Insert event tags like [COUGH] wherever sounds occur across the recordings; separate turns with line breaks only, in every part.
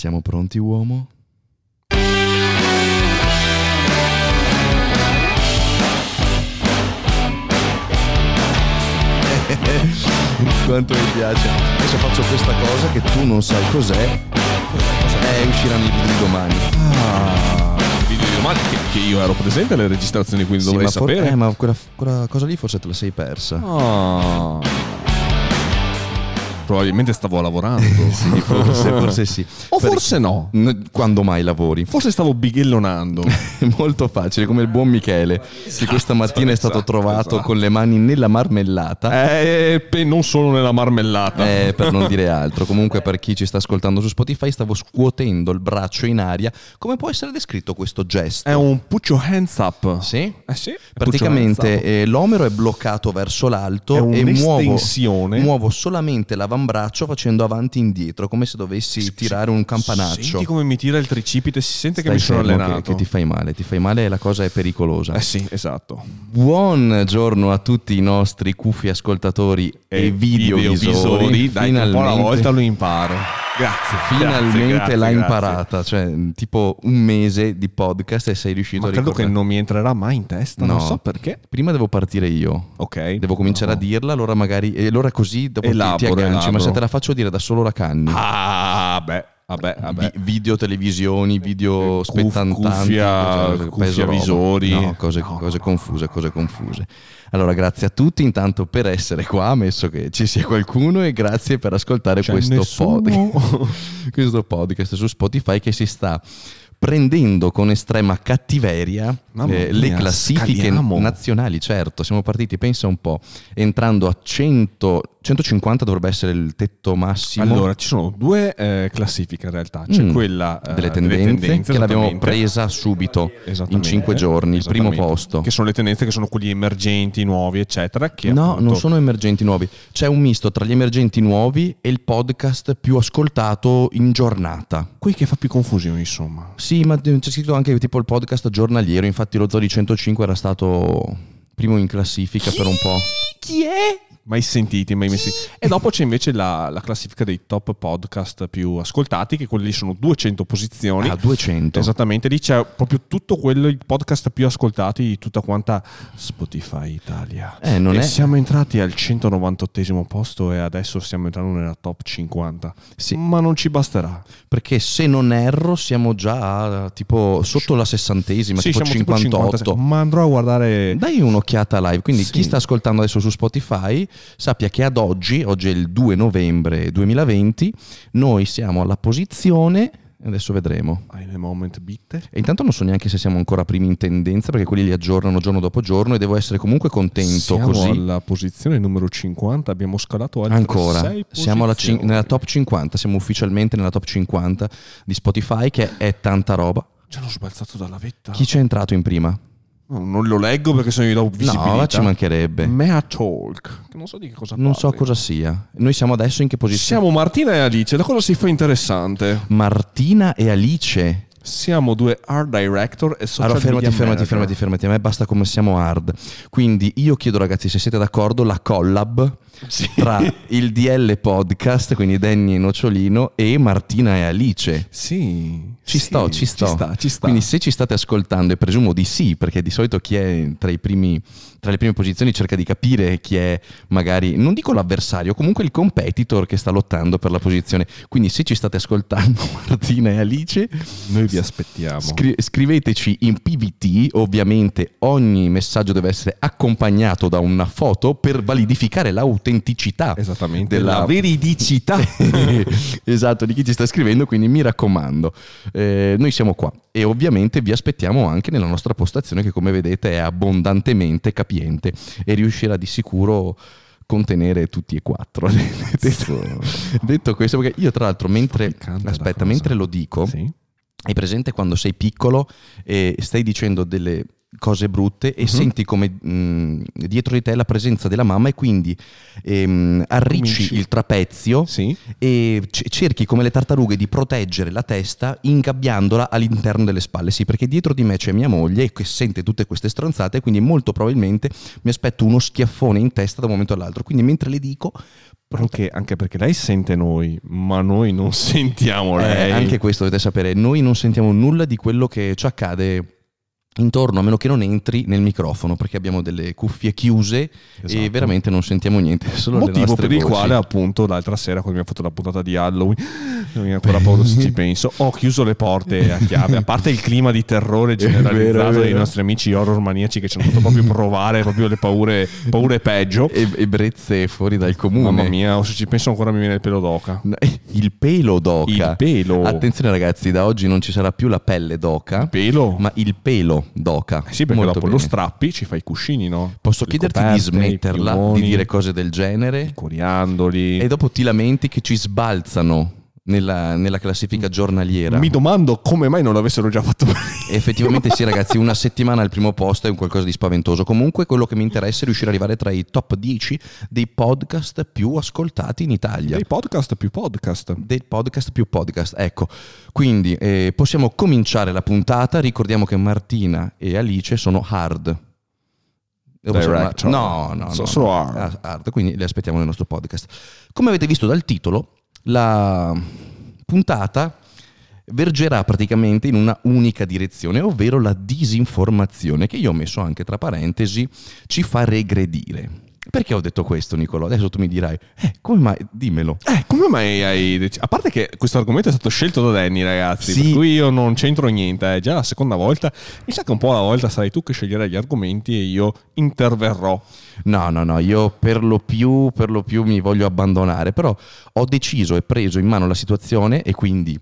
Siamo pronti, uomo? [LAUGHS] Quanto mi piace. Adesso faccio questa cosa che tu non sai cos'è. Eh, usciranno i video domani.
Ah, video di domani che, che io ero presente alle registrazioni, quindi
Sì,
dovrei
ma for-
sapere.
eh, ma quella, quella cosa lì forse te la sei persa.
Ah. Probabilmente stavo lavorando. [LAUGHS]
Sì, forse, forse [LAUGHS] sì.
O
Per-
forse no.
N- Quando mai lavori?
Forse stavo bighellonando. [LAUGHS]
Molto facile, come il buon Michele, che questa mattina è stato
esatto,
trovato
esatto.
con le mani nella marmellata.
Eh, non solo nella marmellata.
Eh, per non dire altro, comunque per chi ci sta ascoltando su Spotify stavo scuotendo il braccio in aria. Come può essere descritto questo gesto?
È un your hands up.
Sì?
Eh sì.
Praticamente eh, l'omero è bloccato verso l'alto e muovo, muovo solamente l'avambraccio facendo avanti e indietro, come se dovessi tirare un campanaccio.
Senti come mi tira il tricipite, si sente che
Stai
mi sono allenato.
Che, che ti fai male, ti fai male e la cosa è pericolosa.
Eh sì, esatto.
Buongiorno a tutti i nostri cuffi ascoltatori e, videovisori.
videovisori. Dai, che un po' alla volta lo imparo. Grazie. [LAUGHS]
Finalmente
grazie,
l'hai
grazie.
imparata, cioè tipo un mese di podcast e sei riuscito
Ma
a
credo che
ricordare.
non mi entrerà mai in testa,
No.
non so perché.
Prima devo partire io.
Ok.
Devo cominciare
No.
a dirla, allora magari e allora così dopo ti- ti
Elaboro,
agganci, ma
elaboro.
se te la faccio dire da solo la canni.
Ah, beh, vabbè, vabbè.
Vi- video televisioni, video spettanti,
cuffia-
cose-
cuffia visori.
No, cose,
No,
cose
no,
confuse, cose confuse. Allora, grazie a tutti intanto per essere qua, ammesso che ci sia qualcuno e grazie per ascoltare
C'è
questo,
nessuno?
pod- [LAUGHS] questo podcast su Spotify che si sta prendendo con estrema cattiveria eh, le
mia,
classifiche
scaliamo.
nazionali, certo, siamo partiti, pensa un po', entrando a 100, 150 dovrebbe essere il tetto massimo.
Allora, ci sono due eh, classifiche in realtà. C'è
Mm.
quella eh,
delle tendenze, che l'abbiamo presa subito in
Esattamente,
5 giorni, il primo posto.
Che sono le tendenze che sono quelli emergenti, nuovi, eccetera. Che
No,
appunto-
non sono emergenti nuovi. C'è un misto tra gli emergenti nuovi e il podcast più ascoltato in giornata.
Qui che fa più confusione, insomma.
Sì, ma c'è scritto anche tipo il podcast giornaliero. Infatti, lo Zodi 105 era stato primo in classifica per un po'.
Chi è? Mai sentiti, mai messi. E dopo c'è invece la, la classifica dei top podcast più ascoltati, che quelli lì sono 200 posizioni.
A 200.
Esattamente, lì c'è proprio tutto quello, i podcast più ascoltati di tutta quanta Spotify Italia.
Eh, non
e
è-
siamo entrati al 198 posto e adesso stiamo entrando nella top 50.
Sì.
Ma non ci basterà.
Perché se non erro, siamo già tipo sotto la sessantesima,
Sì,
tipo
siamo tipo
58.
56, ma andrò a guardare...
Dai un'occhiata live, quindi
Sì.
chi sta ascoltando adesso su Spotify sappia che ad oggi, oggi è il 2 novembre 2020, noi siamo alla posizione, adesso vedremo.
In a moment bitter.
E intanto non so neanche se siamo ancora primi in tendenza perché quelli li aggiornano giorno dopo giorno e devo essere comunque contento
Siamo
così.
alla posizione numero 50, abbiamo scalato altre
Ancora, siamo cin- nella top 50, siamo ufficialmente nella top 50 di Spotify che è tanta roba.
Ci hanno sbalzato dalla vetta.
Chi c'è entrato in prima?
No, non lo leggo perché se no gli do visibilità.
No, ci mancherebbe.
Mea Talk. che Non so di che cosa
Non so
parli.
cosa sia. Noi siamo adesso in che posizione?
Siamo Martina e Alice, da cosa si fa interessante?
Martina e Alice.
Siamo due art director e social
Allora fermati, fermati,
manager.
fermati, fermati. A me basta come siamo hard. Quindi io chiedo ragazzi se siete d'accordo la collab tra il DL podcast, quindi Danny e Nociolino, e Martina e Alice.
Sì.
Ci
sì,
sto, ci sto.
Ci sta, ci sta.
Quindi se ci state ascoltando, e presumo di sì, perché di solito chi è tra, i primi, tra le prime posizioni cerca di capire chi è magari, non dico l'avversario, comunque il competitor che sta lottando per la posizione. Quindi se ci state ascoltando [LAUGHS] Martina e Alice,
Noi vi aspettiamo.
Scri- scriveteci in PVT, ovviamente ogni messaggio deve essere accompagnato da una foto per validificare l'autenticità
Esattamente.
della
La veridicità. [LAUGHS]
esatto, di chi ci sta scrivendo, quindi mi raccomando, eh, noi siamo qua e ovviamente vi aspettiamo anche nella nostra postazione che come vedete è abbondantemente capiente e riuscirà di sicuro contenere tutti e quattro. detto, [LAUGHS] detto questo, perché io tra l'altro mentre, aspetta, mentre lo dico,
Sì.
Hai presente quando sei piccolo e stai dicendo delle cose brutte e senti come mh, dietro di te la presenza della mamma e quindi ehm, arricci
Cominci.
il trapezio
Sì.
e c- cerchi come le tartarughe di proteggere la testa ingabbiandola all'interno delle spalle. Sì, perché dietro di me c'è mia moglie che sente tutte queste stronzate, quindi molto probabilmente mi aspetto uno schiaffone in testa da un momento all'altro. Quindi mentre le dico,
Anche, anche perché lei sente noi, ma noi non [LAUGHS] sentiamo
Eh,
lei.
anche questo dovete sapere, noi non sentiamo nulla di quello che ci accade intorno, a meno che non entri nel microfono, perché abbiamo delle cuffie chiuse e
Esatto.
veramente non sentiamo niente, [LAUGHS] solo
Motivo per il
voci.
quale appunto l'altra sera quando abbiamo fatto la puntata di Halloween [LAUGHS] non mi ancora paura se ci [LAUGHS] penso ho chiuso le porte a chiave a parte il clima di terrore generalizzato
vero, è
dei
vero.
nostri amici horror maniaci che ci hanno fatto proprio provare proprio le paure, paure peggio
E, e brezze fuori dal comune.
mamma mia se ci penso ancora mi viene il pelo d'oca
eh, Il pelo d'oca.
il pelo
Attenzione ragazzi, da oggi non ci sarà più la pelle d'oca,
pelo
ma il pelo d'oca.
Eh sì perché
Molto
dopo lo
bene.
strappi ci fai i cuscini no?
Posso
Le
chiederti di
coperte,
smetterla
i
di
piumoni,
dire cose del genere?
i coriandoli
E dopo ti lamenti che ci sbalzano nella, nella classifica giornaliera.
mi domando come mai non l'avessero già fatto prima. [LAUGHS]
Effettivamente sì ragazzi, una settimana al primo posto è un qualcosa di spaventoso. Comunque quello che mi interessa è riuscire ad arrivare tra i top 10 dei podcast più ascoltati in Italia.
dei podcast più podcast
Dei podcast più podcast, ecco. Quindi eh, possiamo cominciare la puntata. Ricordiamo che Martina e Alice sono hard.
Director.
No, no, no.
So-
no.
solo hard.
Ah, hard, Quindi le aspettiamo nel nostro podcast. Come avete visto dal titolo, la puntata vergerà praticamente in una unica direzione, ovvero la disinformazione, che io ho messo anche tra parentesi, ci fa regredire. Perché ho detto questo, Nicolò? Adesso tu mi dirai, eh, come mai? Dimmelo.
Eh, come mai hai deciso? A parte che questo argomento è stato scelto da Danny, ragazzi,
Sì.
per cui io non c'entro niente, è già la seconda volta. Mi sa che un po' alla volta sarai tu che sceglierai gli argomenti e io interverrò.
No, no, no, io per lo più, per lo più mi voglio abbandonare, però ho deciso e preso in mano la situazione e quindi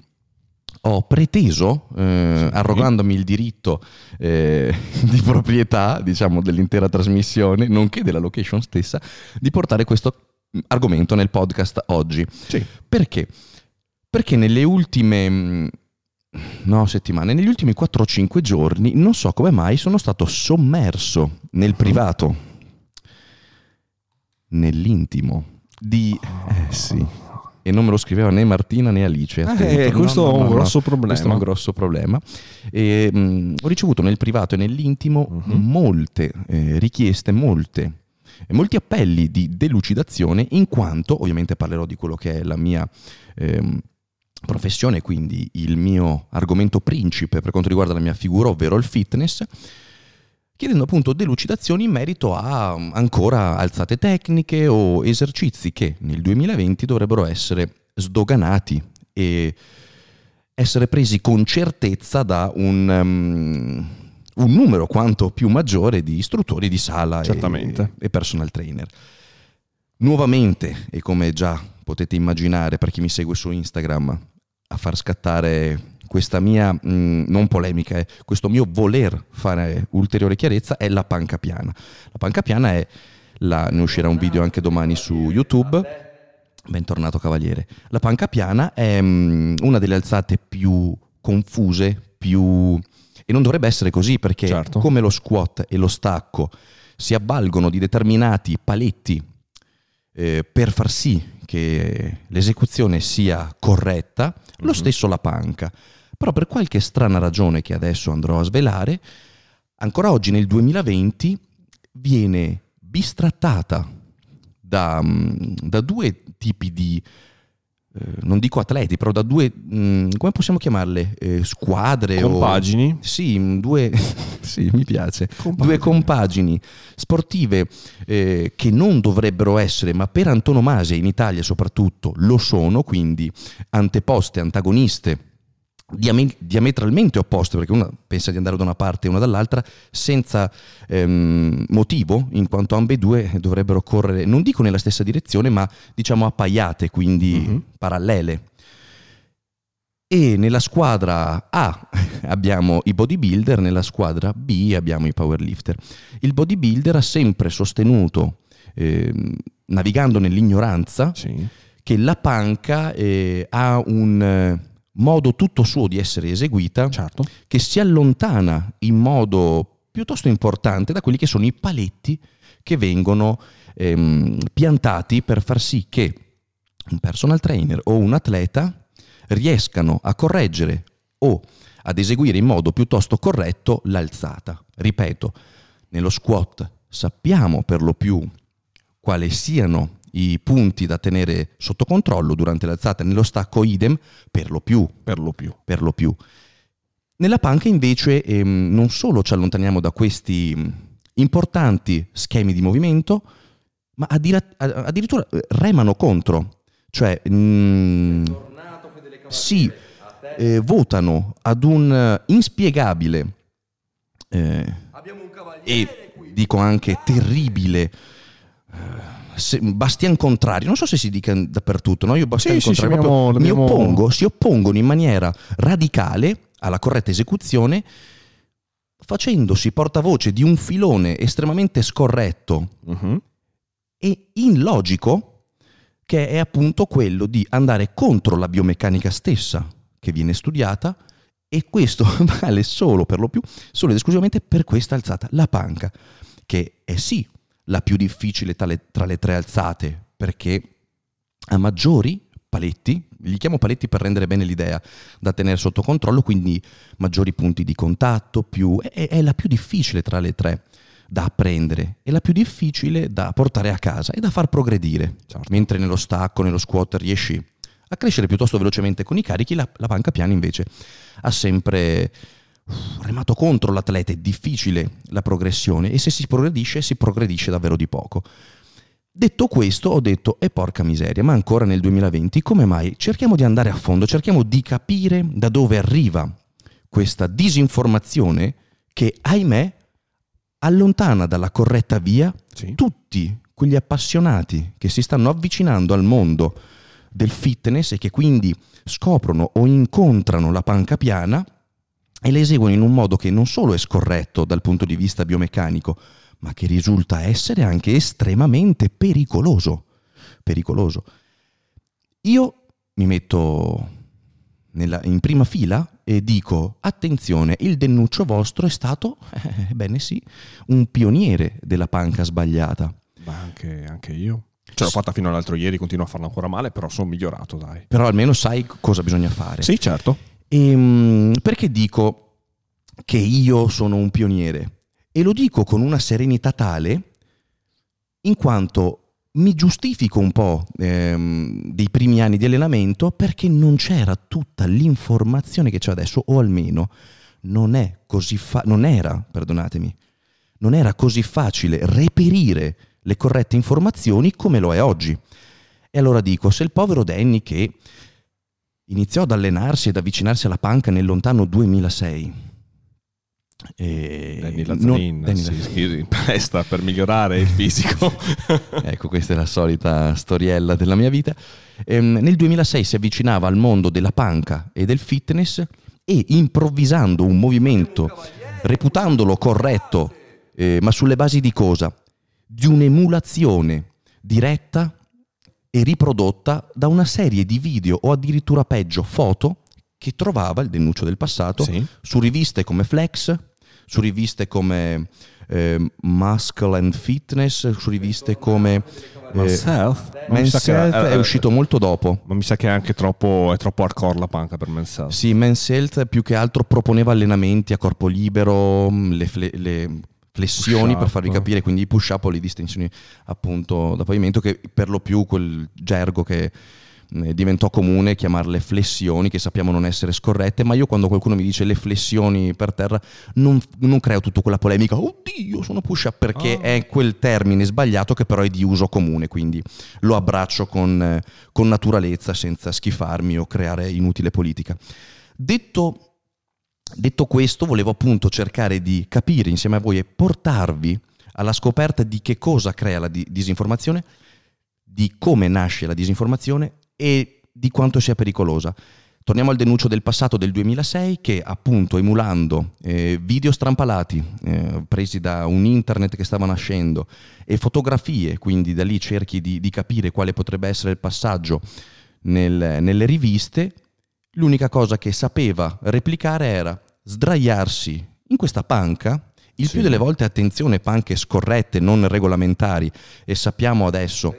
ho preteso, eh, arrogandomi il diritto eh, [LAUGHS] di proprietà, diciamo, dell'intera trasmissione, nonché della location stessa, di portare questo argomento nel podcast oggi.
Sì.
Perché? Perché nelle ultime mh, no, settimane, negli ultimi 4-5 giorni, non so come mai sono stato sommerso nel privato, nell'intimo di eh sì. E non me lo scriveva né Martina né Alice. attento.
Eh, questo è un grosso problema.
Questo è un grosso problema. E, mh, ho ricevuto nel privato e nell'intimo molte eh, richieste, molte molti appelli di delucidazione in quanto, ovviamente parlerò di quello che è la mia ehm, professione, quindi il mio argomento principe per quanto riguarda la mia figura, ovvero il fitness, chiedendo appunto delucidazioni in merito a ancora alzate tecniche o esercizi che nel 2020 dovrebbero essere sdoganati e essere presi con certezza da un, um, un numero quanto più maggiore di istruttori di sala e- e personal trainer. Nuovamente, e come già potete immaginare per chi mi segue su Instagram, a far scattare questa mia, mh, non polemica, eh, questo mio voler fare ulteriore chiarezza è la panca piana. La panca piana è, la, ne uscirà un video anche domani su YouTube, bentornato cavaliere. La panca piana è mh, una delle alzate più confuse, più... e non dovrebbe essere così perché
Certo.
come lo squat e lo stacco si avvalgono di determinati paletti eh, per far sì che l'esecuzione sia corretta, lo
Mhm.
stesso la panca. Però per qualche strana ragione che adesso andrò a svelare, ancora oggi nel 2020 viene bistrattata da, mm, da due tipi di, eh, non dico atleti, però da due, mm, come possiamo chiamarle? Eh, squadre? o-
Compagini.
sì, mm, due, [LAUGHS] sì, mi piace.
Compagini.
Due compagini sportive eh, che non dovrebbero essere, ma per antonomasia in Italia soprattutto lo sono, quindi anteposte, antagoniste, diametralmente opposte, perché una pensa di andare da una parte e una dall'altra, senza ehm, motivo, in quanto ambedue dovrebbero correre, non dico nella stessa direzione, ma diciamo appaiate, quindi
Mhm.
parallele. E nella squadra A [LAUGHS] abbiamo i bodybuilder, nella squadra B abbiamo i powerlifter. Il bodybuilder ha sempre sostenuto, ehm, navigando nell'ignoranza,
Sì.
che la panca eh, ha un modo tutto suo di essere eseguita
Certo.
che si allontana in modo piuttosto importante da quelli che sono i paletti che vengono ehm, piantati per far sì che un personal trainer o un atleta riescano a correggere o ad eseguire in modo piuttosto corretto l'alzata. Ripeto, nello squat sappiamo per lo più quali siano i punti da tenere sotto controllo durante l'alzata, nello stacco idem, per lo più.
Per lo più.
Per lo più. Nella panca invece ehm, non solo ci allontaniamo da questi mm, importanti schemi di movimento, ma addir- addirittura eh, remano contro. Cioè, mm, si eh, votano ad un inspiegabile eh, e dico anche terribile eh, Bastian Contrario, non so se si dica dappertutto, no? Io Bastian
sì,
Contrario
sì, abbiamo,
mi
abbiamo...
oppongo, si oppongono in maniera radicale alla corretta esecuzione facendosi portavoce di un filone estremamente scorretto
uh-huh.
e illogico che è appunto quello di andare contro la biomeccanica stessa che viene studiata e questo [LAUGHS] vale solo per lo più, solo ed esclusivamente per questa alzata, la panca, che è sì la più difficile tra le, tra le tre alzate, perché ha maggiori paletti, li chiamo paletti per rendere bene l'idea, da tenere sotto controllo, quindi maggiori punti di contatto, più, è, è la più difficile tra le tre da apprendere, è la più difficile da portare a casa e da far progredire,
Certo.
mentre nello stacco, nello squat riesci a crescere piuttosto velocemente con i carichi, la, la panca piana invece ha sempre remato contro l'atleta, è difficile la progressione e se si progredisce si progredisce davvero di poco. Detto questo, ho detto, e porca miseria, ma ancora nel 2020, come mai? Cerchiamo di andare a fondo, cerchiamo di capire da dove arriva questa disinformazione che, ahimè, allontana dalla corretta via
Sì.
tutti quegli appassionati che si stanno avvicinando al mondo del fitness e che quindi scoprono o incontrano la panca piana e le eseguono in un modo che non solo è scorretto dal punto di vista biomeccanico, ma che risulta essere anche estremamente pericoloso. Pericoloso. Io mi metto nella- in prima fila e dico, attenzione, il dennuccio vostro è stato, eh, bene sì, un pioniere della panca sbagliata.
Ma anche, anche io. Ce l'ho fatta fino all'altro ieri, continuo a farla ancora male, però sono migliorato, dai.
Però almeno sai cosa bisogna fare.
Sì, certo.
Ehm, perché dico che io sono un pioniere? E lo dico con una serenità tale in quanto mi giustifico un po' ehm, dei primi anni di allenamento perché non c'era tutta l'informazione che c'è adesso, o almeno non è così fa- non era, perdonatemi, non era così facile reperire le corrette informazioni come lo è oggi. E allora dico, se il povero Danny che iniziò ad allenarsi ed avvicinarsi alla panca nel lontano 2006. E
Danny
non-
Lazzarin
Danny
si iscrive in palestra per migliorare il fisico. [LAUGHS]
ecco, questa è la solita storiella della mia vita. Ehm, nel 2006 si avvicinava al mondo della panca e del fitness e improvvisando un movimento, reputandolo corretto, eh, ma sulle basi di cosa? Di un'emulazione diretta e riprodotta da una serie di video o addirittura peggio foto che trovava il dennuccio del passato
Sì.
su riviste come Flex, su riviste come eh, Muscle and Fitness, su riviste come eh,
Men's Health? Ma mi
Men's Health
eh,
è uscito molto dopo.
Ma mi sa che è anche troppo, è troppo hardcore la panca per Men's Health.
Sì, Men's Health più che altro proponeva allenamenti a corpo libero, le, le flessioni
Push-up.
per farvi capire, quindi i push-up o le distensioni appunto da pavimento, che per lo più quel gergo che diventò comune chiamarle flessioni, che sappiamo non essere scorrette, ma io quando qualcuno mi dice le flessioni per terra non, non creo tutta quella polemica, oddio sono push-up, perché
Ah.
è quel termine sbagliato che però è di uso comune, quindi lo abbraccio con, con naturalezza senza schifarmi o creare inutile politica. Detto, detto questo, volevo appunto cercare di capire insieme a voi e portarvi alla scoperta di che cosa crea la di- disinformazione, di come nasce la disinformazione e di quanto sia pericolosa. Torniamo al denuncio del passato del 2006 che appunto emulando eh, video strampalati eh, presi da un internet che stava nascendo e fotografie, quindi da lì cerchi di, di capire quale potrebbe essere il passaggio nel- nelle riviste, l'unica cosa che sapeva replicare era sdraiarsi in questa panca, il
Sì.
più delle volte attenzione panche scorrette, non regolamentari, e sappiamo adesso,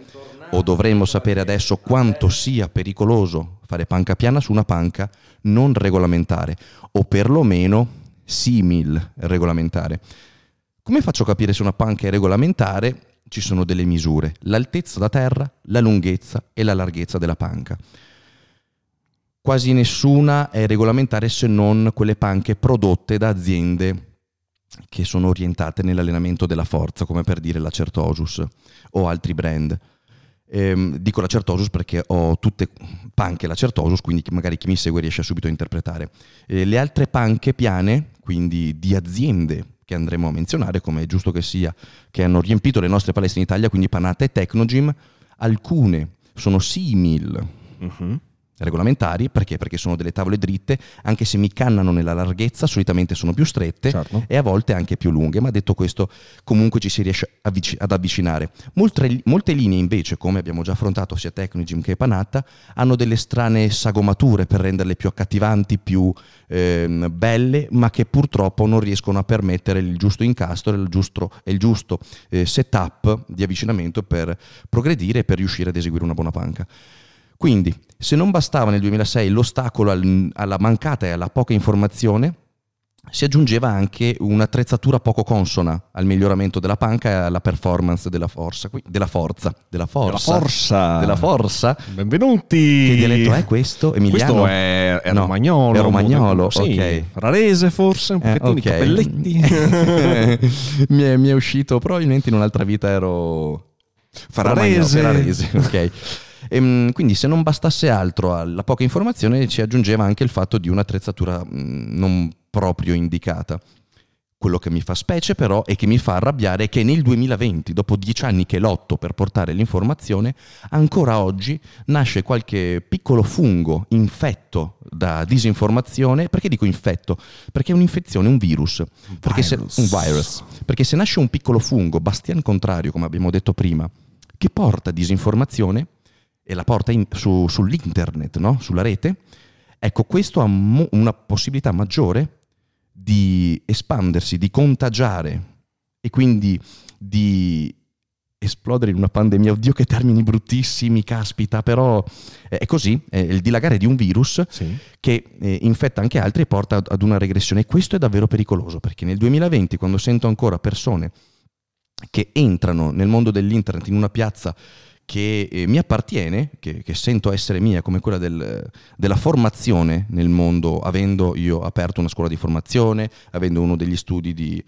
o dovremmo sapere adesso, quanto sia pericoloso fare panca piana su una panca non regolamentare, o perlomeno simil regolamentare. Come faccio a capire se una panca è regolamentare? ci sono delle misure, l'altezza da terra, la lunghezza e la larghezza della panca. Quasi nessuna è regolamentare se non quelle panche prodotte da aziende che sono orientate nell'allenamento della forza, come per dire la Certosus o altri brand. Ehm, dico la Certosus perché ho tutte panche la Certosus, quindi magari chi mi segue riesce subito a interpretare. Eh, le altre panche piane, quindi di aziende che andremo a menzionare, come è giusto che sia, che hanno riempito le nostre palestre in Italia, quindi Panata e Tecnogym, alcune sono simil. Uh-huh regolamentari, perché? Perché sono delle tavole dritte, anche se mi cannano nella larghezza, solitamente sono più strette certo. e a volte anche più lunghe, ma detto questo comunque ci si riesce ad avvicinare. Molte, molte linee invece, come abbiamo già affrontato sia Technogym che Panatta, hanno delle strane sagomature per renderle più accattivanti, più eh, belle, ma che purtroppo non riescono a permettere il giusto incastro e il giusto, il giusto eh, setup di avvicinamento per progredire e per riuscire ad eseguire una buona panca. Quindi, se non bastava nel 2006 l'ostacolo al, alla mancata e alla poca informazione, si aggiungeva anche un'attrezzatura poco consona al miglioramento della panca e alla performance della forza. Della forza. Della forza.
Della forza.
Della forza.
Benvenuti.
Che dialetto è questo? Emiliano?
Questo è, è
no,
romagnolo.
È romagnolo,
sì,
ok.
Rarese forse, un pochettino eh, okay.
capelletti. [LAUGHS] mi, è, mi, è, uscito, probabilmente in un'altra vita ero...
Ferrarese.
Ferrarese, ok. [LAUGHS] Ehm, quindi se non bastasse altro alla poca informazione ci aggiungeva anche il fatto di un'attrezzatura mm, non proprio indicata. Quello che mi fa specie però e che mi fa arrabbiare è che nel 2020, dopo dieci anni che lotto per portare l'informazione, ancora oggi nasce qualche piccolo fungo infetto da disinformazione. Perché dico infetto? Perché è un'infezione, un virus. Perché se, un virus. Perché se nasce un piccolo fungo, bastian contrario, come abbiamo detto prima, che porta disinformazione, e la porta in, su, sull'internet, no? sulla rete, ecco, questo ha mo- una possibilità maggiore di espandersi, di contagiare e quindi di esplodere in una pandemia. Oddio, che termini bruttissimi, caspita, però è così, è il dilagare di un virus sì. che eh, infetta anche altri e porta ad una regressione. E questo è davvero pericoloso, perché nel 2020, quando sento ancora persone che entrano nel mondo dell'internet in una piazza che eh, mi appartiene, che, che, sento essere mia, come quella del, della formazione nel mondo, avendo io aperto una scuola di formazione, avendo uno degli studi di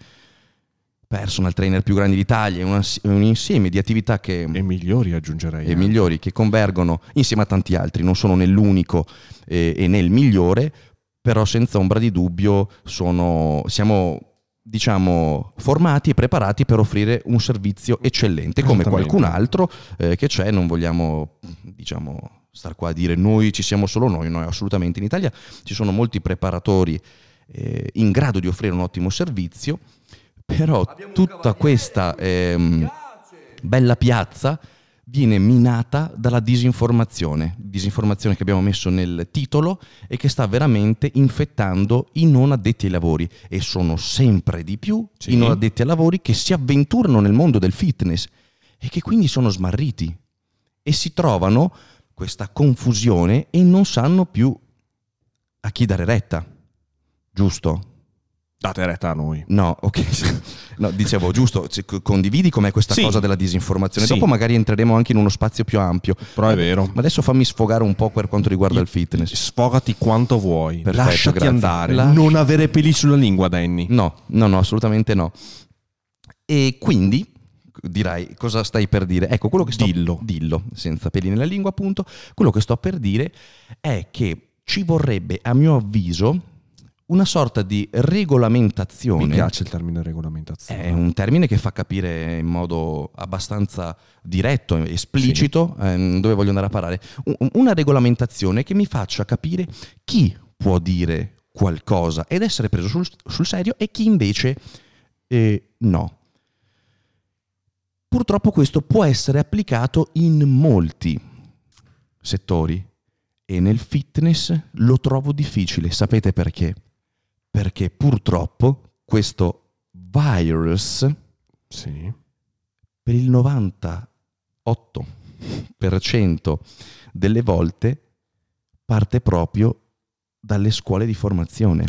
personal trainer più grandi d'Italia, una, un insieme di attività che...
E migliori aggiungerei.
E migliori, che convergono insieme a tanti altri, non sono nell'unico eh, e nel migliore, però senza ombra di dubbio sono, siamo diciamo, formati e preparati per offrire un servizio eccellente, come qualcun altro eh, che c'è, non vogliamo, diciamo, star qua a dire noi ci siamo solo noi, noi assolutamente in Italia. Ci sono molti preparatori eh, in grado di offrire un ottimo servizio, però tutta questa eh, bella piazza viene minata dalla disinformazione, disinformazione che abbiamo messo nel titolo e che sta veramente infettando i non addetti ai lavori e sono sempre di più sì. i non addetti ai lavori che si avventurano nel mondo del fitness e che quindi sono smarriti e si trovano questa confusione e non sanno più a chi dare retta. Giusto?
Date retta a noi.
No, ok. [LAUGHS] No, dicevo, giusto, condividi com'è questa sì. cosa della disinformazione. Sì. Dopo magari entreremo anche in uno spazio più ampio.
Però è vero.
Ma adesso fammi sfogare un po' per quanto riguarda
Io,
il fitness.
Sfogati quanto vuoi.
Perfetto,
Lasciati
grazie.
andare. La... Non avere peli sulla lingua, Danny.
No, no, no, assolutamente no. E quindi dirai cosa stai per dire. Ecco, quello che sto
dillo.
dillo, senza peli nella lingua, appunto. Quello che sto per dire è che ci vorrebbe, a mio avviso, una sorta di regolamentazione.
Mi piace il termine regolamentazione.
È un termine che fa capire in modo abbastanza diretto, esplicito, sì. eh, dove voglio andare a parare. Una regolamentazione che mi faccia capire chi può dire qualcosa ed essere preso sul, sul serio e chi invece eh, no. Purtroppo questo può essere applicato in molti settori e nel fitness lo trovo difficile. Sapete perché? Perché purtroppo questo virus
sì.
per il 98% delle volte parte proprio dalle scuole di formazione.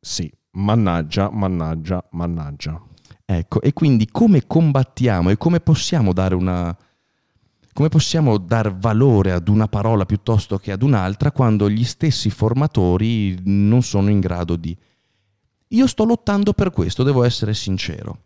Sì, mannaggia, mannaggia, mannaggia.
Ecco, e quindi come combattiamo e come possiamo dare una... Come possiamo dar valore ad una parola piuttosto che ad un'altra quando gli stessi formatori non sono in grado di... Io sto lottando per questo, devo essere sincero.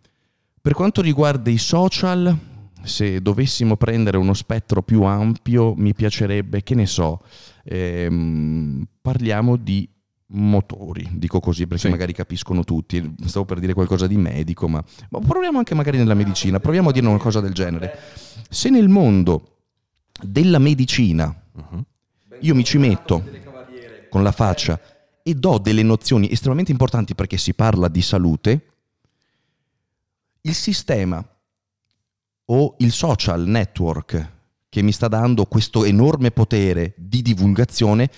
Per quanto riguarda i social, se dovessimo prendere uno spettro più ampio, mi piacerebbe, che ne so, ehm, parliamo di motori, dico così perché sì. magari capiscono tutti, stavo per dire qualcosa di medico, ma, ma proviamo anche magari nella medicina, proviamo a dire una cosa del genere. Se nel mondo della medicina uh-huh. io mi ci metto con la faccia e do delle nozioni estremamente importanti perché si parla di salute, il sistema o il social network che mi sta dando questo enorme potere di divulgazione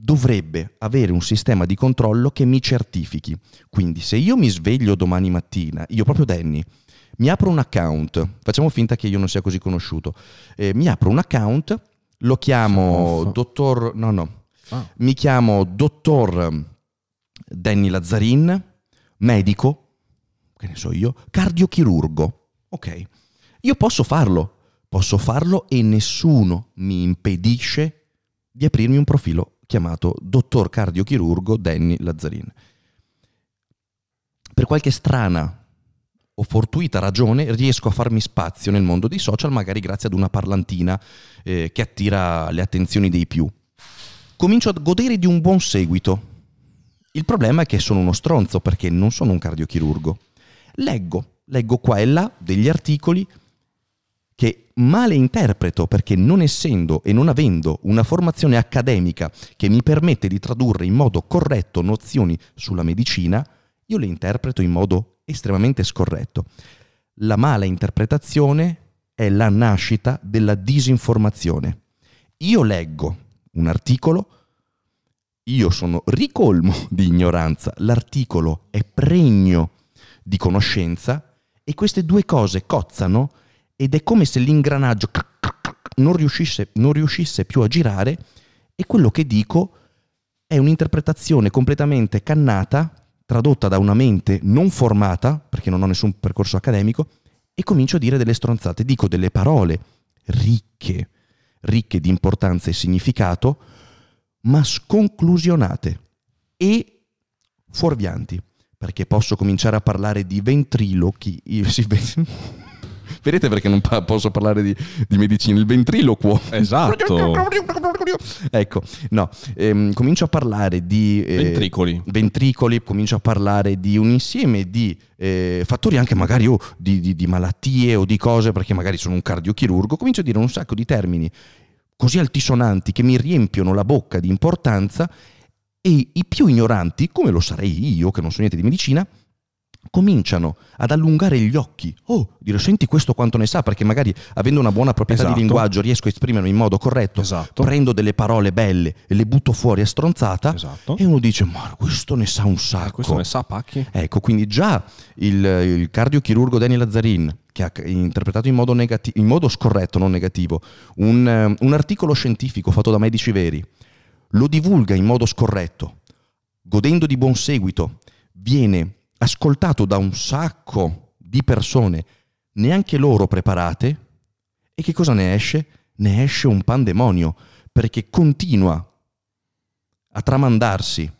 dovrebbe avere un sistema di controllo che mi certifichi. Quindi se io mi sveglio domani mattina, io proprio Danny, mi apro un account, facciamo finta che io non sia così conosciuto, eh, mi apro un account, lo chiamo dottor, no no, ah. mi chiamo dottor Danny Lazzarin, medico, che ne so io, cardiochirurgo, ok, io posso farlo, posso farlo e nessuno mi impedisce di aprirmi un profilo chiamato dottor cardiochirurgo Danny Lazzarin. Per qualche strana o fortuita ragione riesco a farmi spazio nel mondo dei social, magari grazie ad una parlantina eh, che attira le attenzioni dei più. Comincio a godere di un buon seguito. Il problema è che sono uno stronzo perché non sono un cardiochirurgo. Leggo, leggo qua e là degli articoli che male interpreto perché non essendo e non avendo una formazione accademica che mi permette di tradurre in modo corretto nozioni sulla medicina, io le interpreto in modo estremamente scorretto. La mala interpretazione è la nascita della disinformazione. Io leggo un articolo, io sono ricolmo [LAUGHS] di ignoranza, l'articolo è pregno di conoscenza e queste due cose cozzano ed è come se l'ingranaggio non riuscisse, non riuscisse più a girare e quello che dico è un'interpretazione completamente cannata, tradotta da una mente non formata, perché non ho nessun percorso accademico, e comincio a dire delle stronzate, dico delle parole ricche, ricche di importanza e significato, ma sconclusionate e fuorvianti, perché posso cominciare a parlare di ventrilochi, sì, [LAUGHS] Vedete perché non pa- posso parlare di, di, medicina? Il ventriloquo.
Esatto.
ecco, no, ehm, comincio a parlare di...
Eh, ventricoli.
Ventricoli, comincio a parlare di un insieme di eh, fattori anche magari oh, di, di, di malattie o di cose, perché magari sono un cardiochirurgo, comincio a dire un sacco di termini così altisonanti che mi riempiono la bocca di importanza e i più ignoranti, come lo sarei io che non so niente di medicina, cominciano ad allungare gli occhi. Oh, dire senti questo quanto ne sa, perché magari avendo una buona proprietà esatto. di linguaggio riesco a esprimermi in modo corretto, esatto. prendo delle parole belle e le butto fuori a stronzata esatto. e uno dice ma questo ne sa un eh, sacco. Eh,
questo ne sa pacchi.
Ecco, quindi già il, il cardiochirurgo Daniel Lazzarin che ha interpretato in modo, negati- in modo scorretto, non negativo, un, un articolo scientifico fatto da medici veri, lo divulga in modo scorretto, godendo di buon seguito, viene ascoltato da un sacco di persone, neanche loro preparate, e che cosa ne esce? Ne esce un pandemonio, perché continua a tramandarsi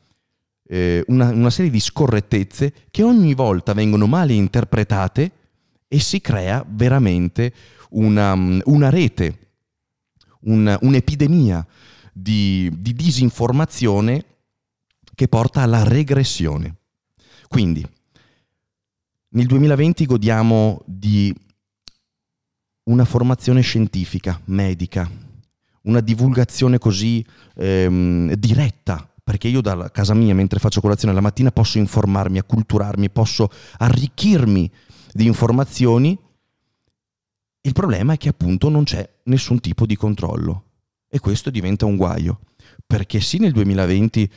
eh, una, una, serie di scorrettezze che ogni volta vengono male interpretate e si crea veramente una, una rete, un, un'epidemia di, di disinformazione che porta alla regressione. Quindi, nel 2020 godiamo di una formazione scientifica, medica, una divulgazione così ehm, diretta, perché io da casa mia, mentre faccio colazione la mattina, posso informarmi, acculturarmi, posso arricchirmi di informazioni. Il problema è che appunto non c'è nessun tipo di controllo e questo diventa un guaio, perché sì nel 2020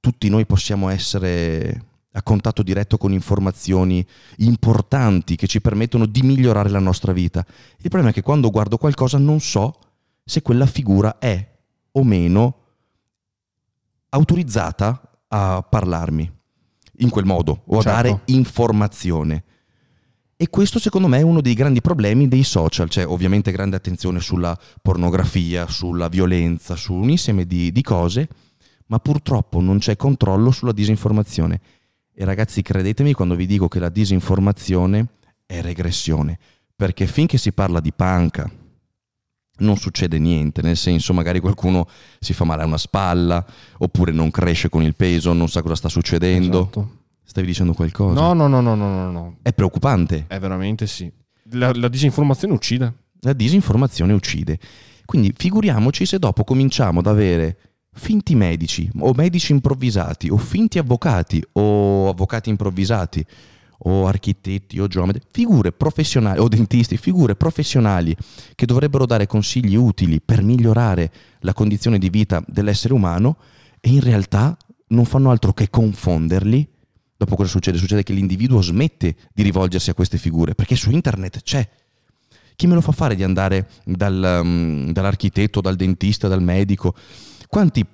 tutti noi possiamo essere a contatto diretto con informazioni importanti che ci permettono di migliorare la nostra vita. Il problema è che quando guardo qualcosa non so se quella figura è o meno autorizzata a parlarmi in quel modo o a certo. dare informazione. E questo secondo me è uno dei grandi problemi dei social, cioè ovviamente grande attenzione sulla pornografia, sulla violenza, su un insieme di, di cose, ma purtroppo non c'è controllo sulla disinformazione. E ragazzi, credetemi quando vi dico che la disinformazione è regressione, perché finché si parla di panca non succede niente, nel senso magari qualcuno si fa male a una spalla, oppure non cresce con il peso, non sa cosa sta succedendo.
Esatto.
Stavi dicendo qualcosa?
No, no, no, no, no, no, no.
È preoccupante.
È veramente sì. La, la disinformazione uccide.
La disinformazione uccide. Quindi figuriamoci se dopo cominciamo ad avere finti medici o medici improvvisati o finti avvocati o avvocati improvvisati o architetti o geometri, figure professionali o dentisti, figure professionali che dovrebbero dare consigli utili per migliorare la condizione di vita dell'essere umano e in realtà non fanno altro che confonderli. Dopo cosa succede? Succede che l'individuo smette di rivolgersi a queste figure perché su internet c'è. Chi me lo fa fare di andare dal, um, dall'architetto, dal dentista, dal medico? Quanti,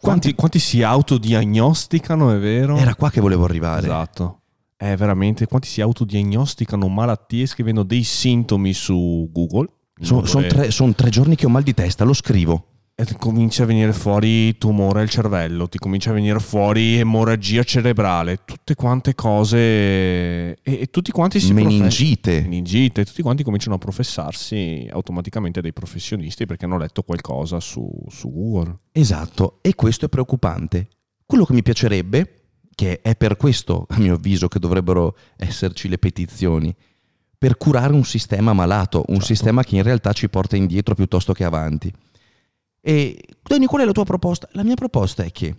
Quanti,
quanti...
si autodiagnosticano, è vero?
Era qua che volevo arrivare.
Esatto. È veramente quanti si autodiagnosticano malattie scrivendo dei sintomi su Google.
Sono
che-
tre, son tre giorni che ho mal di testa, lo scrivo.
E comincia a venire fuori tumore al cervello, ti comincia a venire fuori emorragia cerebrale, tutte quante cose e, e tutti quanti si.
Meningite.
meningite, tutti quanti cominciano a professarsi automaticamente dei professionisti perché hanno letto qualcosa su, su Google.
Esatto, e questo è preoccupante. Quello che mi piacerebbe, che è per questo, a mio avviso, che dovrebbero esserci le petizioni, per curare un sistema malato, un
Certo.
sistema che in realtà ci porta indietro piuttosto che avanti. E Dani, qual è la tua proposta? La mia proposta è che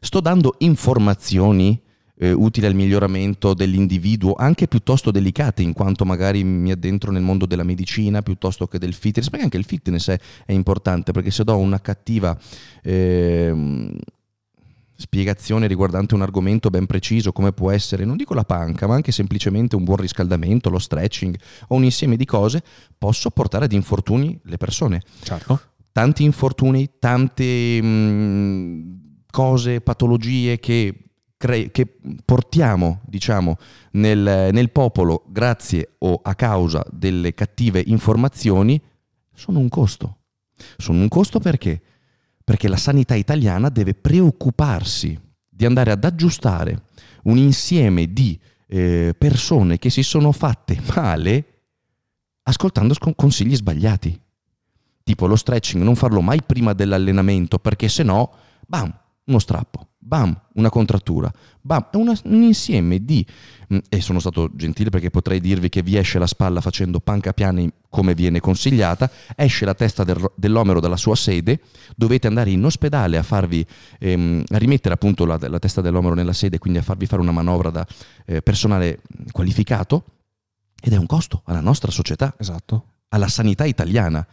sto dando informazioni eh, utili al miglioramento dell'individuo, anche piuttosto delicate, in quanto magari mi addentro nel mondo della medicina piuttosto che del fitness, perché anche il fitness è, è importante, perché se do una cattiva ehm, spiegazione riguardante un argomento ben preciso, come può essere, non dico la panca, ma anche semplicemente un buon riscaldamento, lo stretching o un insieme di cose, posso portare ad infortuni le persone
Certo.
Tanti infortuni, tante mh, cose, patologie che, cre- che portiamo, diciamo, nel, nel popolo grazie o a causa delle cattive informazioni, sono un costo. Sono un costo perché? Perché la sanità italiana deve preoccuparsi di andare ad aggiustare un insieme di eh, persone che si sono fatte male ascoltando sc- consigli sbagliati tipo lo stretching, non farlo mai prima dell'allenamento perché se no, bam, uno strappo, bam, una contrattura, bam, è un insieme di... mm, E sono stato gentile perché potrei dirvi che vi esce la spalla facendo panca piana in- come viene consigliata, esce la testa del- dell'omero dalla sua sede, dovete andare in ospedale a farvi, ehm, a rimettere appunto la, la testa dell'omero nella sede, quindi a farvi fare una manovra da eh, personale qualificato, ed è un costo alla nostra società
Esatto.
alla sanità italiana.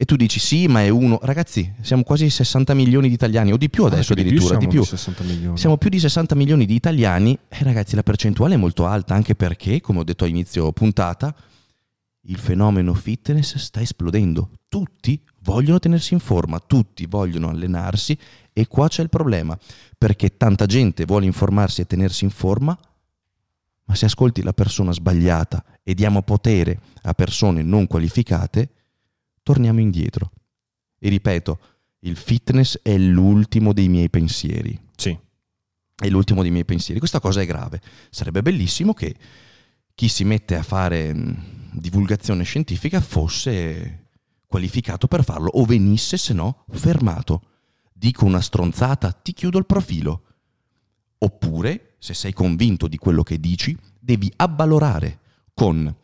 E tu dici sì, ma è uno. Ragazzi, siamo quasi 60 milioni di italiani, o di più adesso
Anche
addirittura, di più.
siamo 60 milioni.
Siamo più di 60 milioni di italiani e ragazzi la percentuale è molto alta anche perché, come ho detto a inizio puntata, il fenomeno fitness sta esplodendo. Tutti vogliono tenersi in forma, tutti vogliono allenarsi e qua c'è il problema, perché tanta gente vuole informarsi e tenersi in forma, ma se ascolti la persona sbagliata e diamo potere a persone non qualificate, torniamo indietro. E ripeto, il fitness è l'ultimo dei miei pensieri
Sì.
è l'ultimo dei miei pensieri. Questa cosa è grave. Sarebbe bellissimo che chi si mette a fare mh, divulgazione scientifica fosse qualificato per farlo o venisse, se no, fermato. Dico una stronzata, ti chiudo il profilo. Oppure, se sei convinto di quello che dici, devi avvalorare con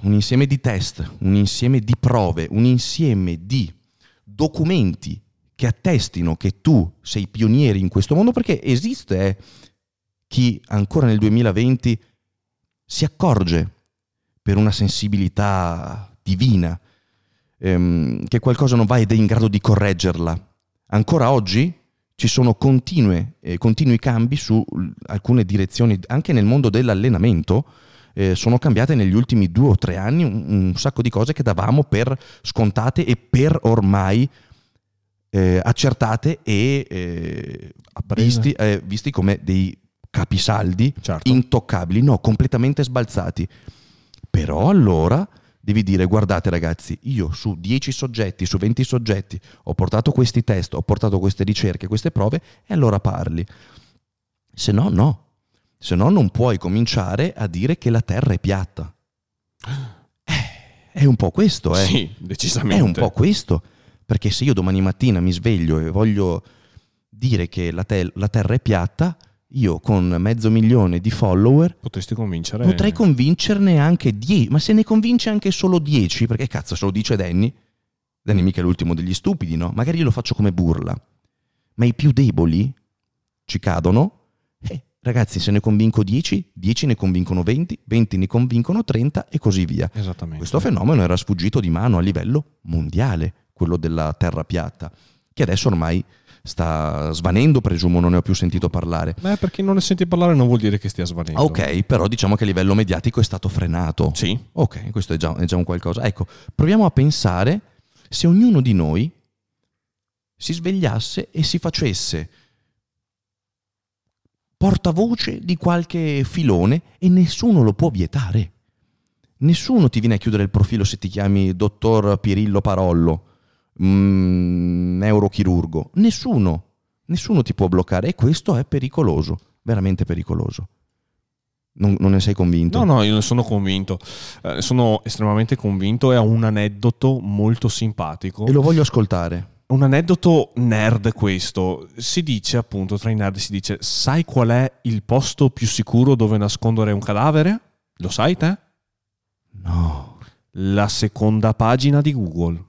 un insieme di test, un insieme di prove, un insieme di documenti che attestino che tu sei pionieri in questo mondo, perché esiste eh, chi ancora nel 2020 si accorge per una sensibilità divina ehm, che qualcosa non va ed è in grado di correggerla. Ancora oggi ci sono continue, eh, continui cambi su alcune direzioni, anche nel mondo dell'allenamento, eh, sono cambiate negli ultimi due o tre anni un, un sacco di cose che davamo per scontate e per ormai eh, accertate e eh, visti, eh, visti come dei capisaldi,
Certo.
intoccabili, no, completamente sbalzati. Però allora devi dire guardate ragazzi, io su 10 soggetti, su 20 soggetti ho portato questi test, ho portato queste ricerche, queste prove e allora parli. Se no, no. Se no non puoi cominciare a dire che la Terra è piatta. Eh, È un po' questo, eh.
Sì, decisamente.
È un po' questo. Perché se io domani mattina mi sveglio e voglio dire che la, te- la Terra è piatta, io con mezzo milione di follower
Potresti convincere.
potrei convincerne anche 10. Ma se ne convince anche solo 10, perché cazzo se lo dice Danny? Danny mica è l'ultimo degli stupidi, no? Magari io lo faccio come burla. Ma i più deboli ci cadono. Ragazzi, se ne convinco 10, 10 ne convincono 20, 20 ne convincono 30 e così via.
Esattamente.
Questo fenomeno era sfuggito di mano a livello mondiale, quello della terra piatta, che adesso ormai sta svanendo, presumo, non ne ho più sentito parlare.
Beh, perché non ne senti parlare non vuol dire che stia svanendo.
Ok, però diciamo che a livello mediatico è stato frenato.
Sì.
Ok, questo è già, è già un qualcosa. Ecco, proviamo a pensare se ognuno di noi si svegliasse e si facesse portavoce di qualche filone e nessuno lo può vietare. Nessuno ti viene a chiudere il profilo se ti chiami dottor Pirillo Parollo, mm, neurochirurgo. Nessuno. Nessuno ti può bloccare e questo è pericoloso, veramente pericoloso. Non, non ne sei convinto?
No, no, io ne sono convinto. Eh, sono estremamente convinto e ho un aneddoto molto simpatico.
E lo voglio ascoltare.
Un aneddoto nerd questo. Si dice appunto, tra i nerd si dice, sai qual è il posto più sicuro dove nascondere un cadavere? Lo sai te?
No.
La seconda pagina di Google.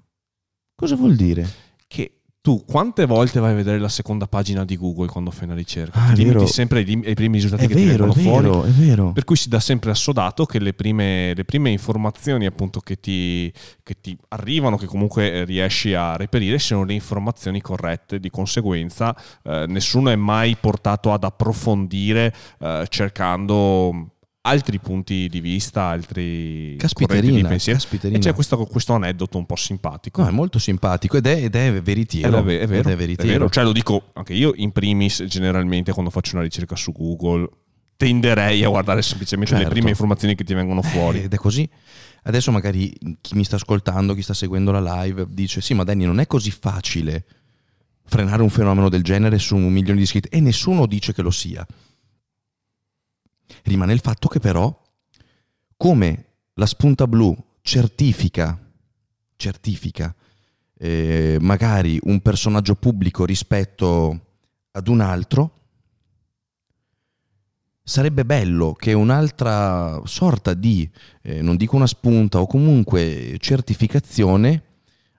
Cosa vuol dire?
Che tu quante volte vai a vedere la seconda pagina di Google quando fai una ricerca?
Ah,
ti limiti sempre ai, primi risultati
È
che ti
vero, è
vengono fuori.
vero, è vero.
Per cui si dà sempre assodato che le prime, le prime informazioni appunto che ti, che ti arrivano, che comunque eh, riesci a reperire, siano le informazioni corrette. Di conseguenza eh, nessuno è mai portato ad approfondire eh, cercando altri punti di vista, altri correnti di pensiero. E c'è questo, questo aneddoto un po' simpatico.
No, è molto simpatico ed è, ed è veritiero.
È, è vero,
Ed è
è vero. Cioè lo dico anche io in primis generalmente quando faccio una ricerca su Google tenderei a guardare semplicemente
Certo.
le prime informazioni che ti vengono fuori.
Eh, Ed è così. Adesso magari chi mi sta ascoltando, chi sta seguendo la live, dice sì, ma Danny non è così facile frenare un fenomeno del genere su un milione di iscritti e nessuno dice che lo sia. Rimane il fatto che però, come la spunta blu certifica, certifica eh, magari un personaggio pubblico rispetto ad un altro, sarebbe bello che un'altra sorta di, eh, non dico una spunta o comunque certificazione,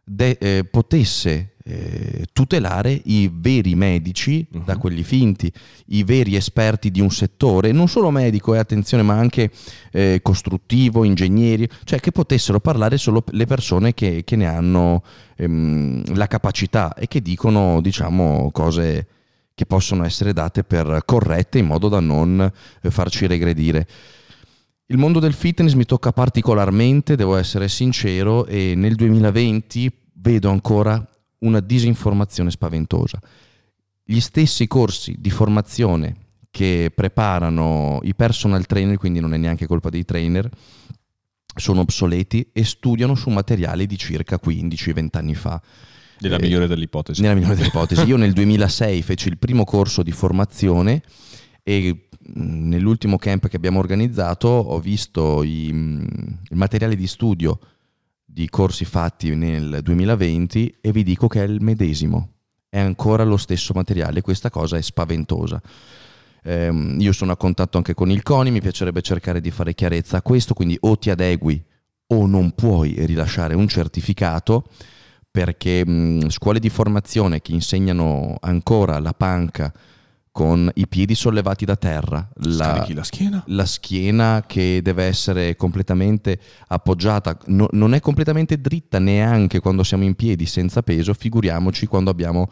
de- eh, potesse eh, tutelare i veri medici
Mhm.
da quelli finti, i veri esperti di un settore, non solo medico, e attenzione, ma anche eh, costruttivo, ingegneri, cioè che potessero parlare solo le persone che, che ne hanno ehm, la capacità e che dicono, diciamo, cose che possono essere date per corrette in modo da non eh, farci regredire. Il mondo del fitness mi tocca particolarmente, devo essere sincero, e nel 2020 vedo ancora una disinformazione spaventosa. Gli stessi corsi di formazione che preparano i personal trainer, quindi non è neanche colpa dei trainer, sono obsoleti e studiano su materiali di circa 15-20 anni fa.
Nella
Eh,
migliore delle ipotesi.
Nella migliore delle ipotesi. Io nel 2006 feci il primo corso di formazione e mh, nell'ultimo camp che abbiamo organizzato ho visto i, mh, il materiale di studio di corsi fatti nel 2020 e vi dico che è il medesimo. È ancora lo stesso materiale, questa cosa è spaventosa. Ehm, io sono a contatto anche con il CONI, mi piacerebbe cercare di fare chiarezza a questo, quindi o ti adegui o non puoi rilasciare un certificato perché mh, scuole di formazione che insegnano ancora la panca con i piedi sollevati da terra, la,
la schiena.
la schiena che deve essere completamente appoggiata, no- non è completamente dritta neanche quando siamo in piedi senza peso, figuriamoci quando abbiamo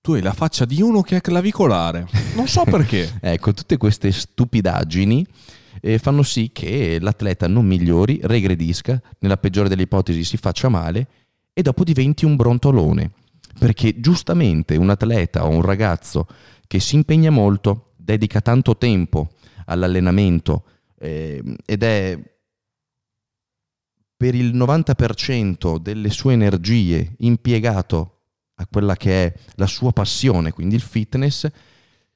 Tu hai la faccia di uno che è clavicolare. Non so perché. [LAUGHS]
Ecco, tutte queste stupidaggini eh, fanno sì che l'atleta non migliori, regredisca, nella peggiore delle ipotesi si faccia male e dopo diventi un brontolone. Perché giustamente un atleta o un ragazzo che si impegna molto, dedica tanto tempo all'allenamento eh, ed è per il 90% delle sue energie impiegato a quella che è la sua passione, quindi il fitness,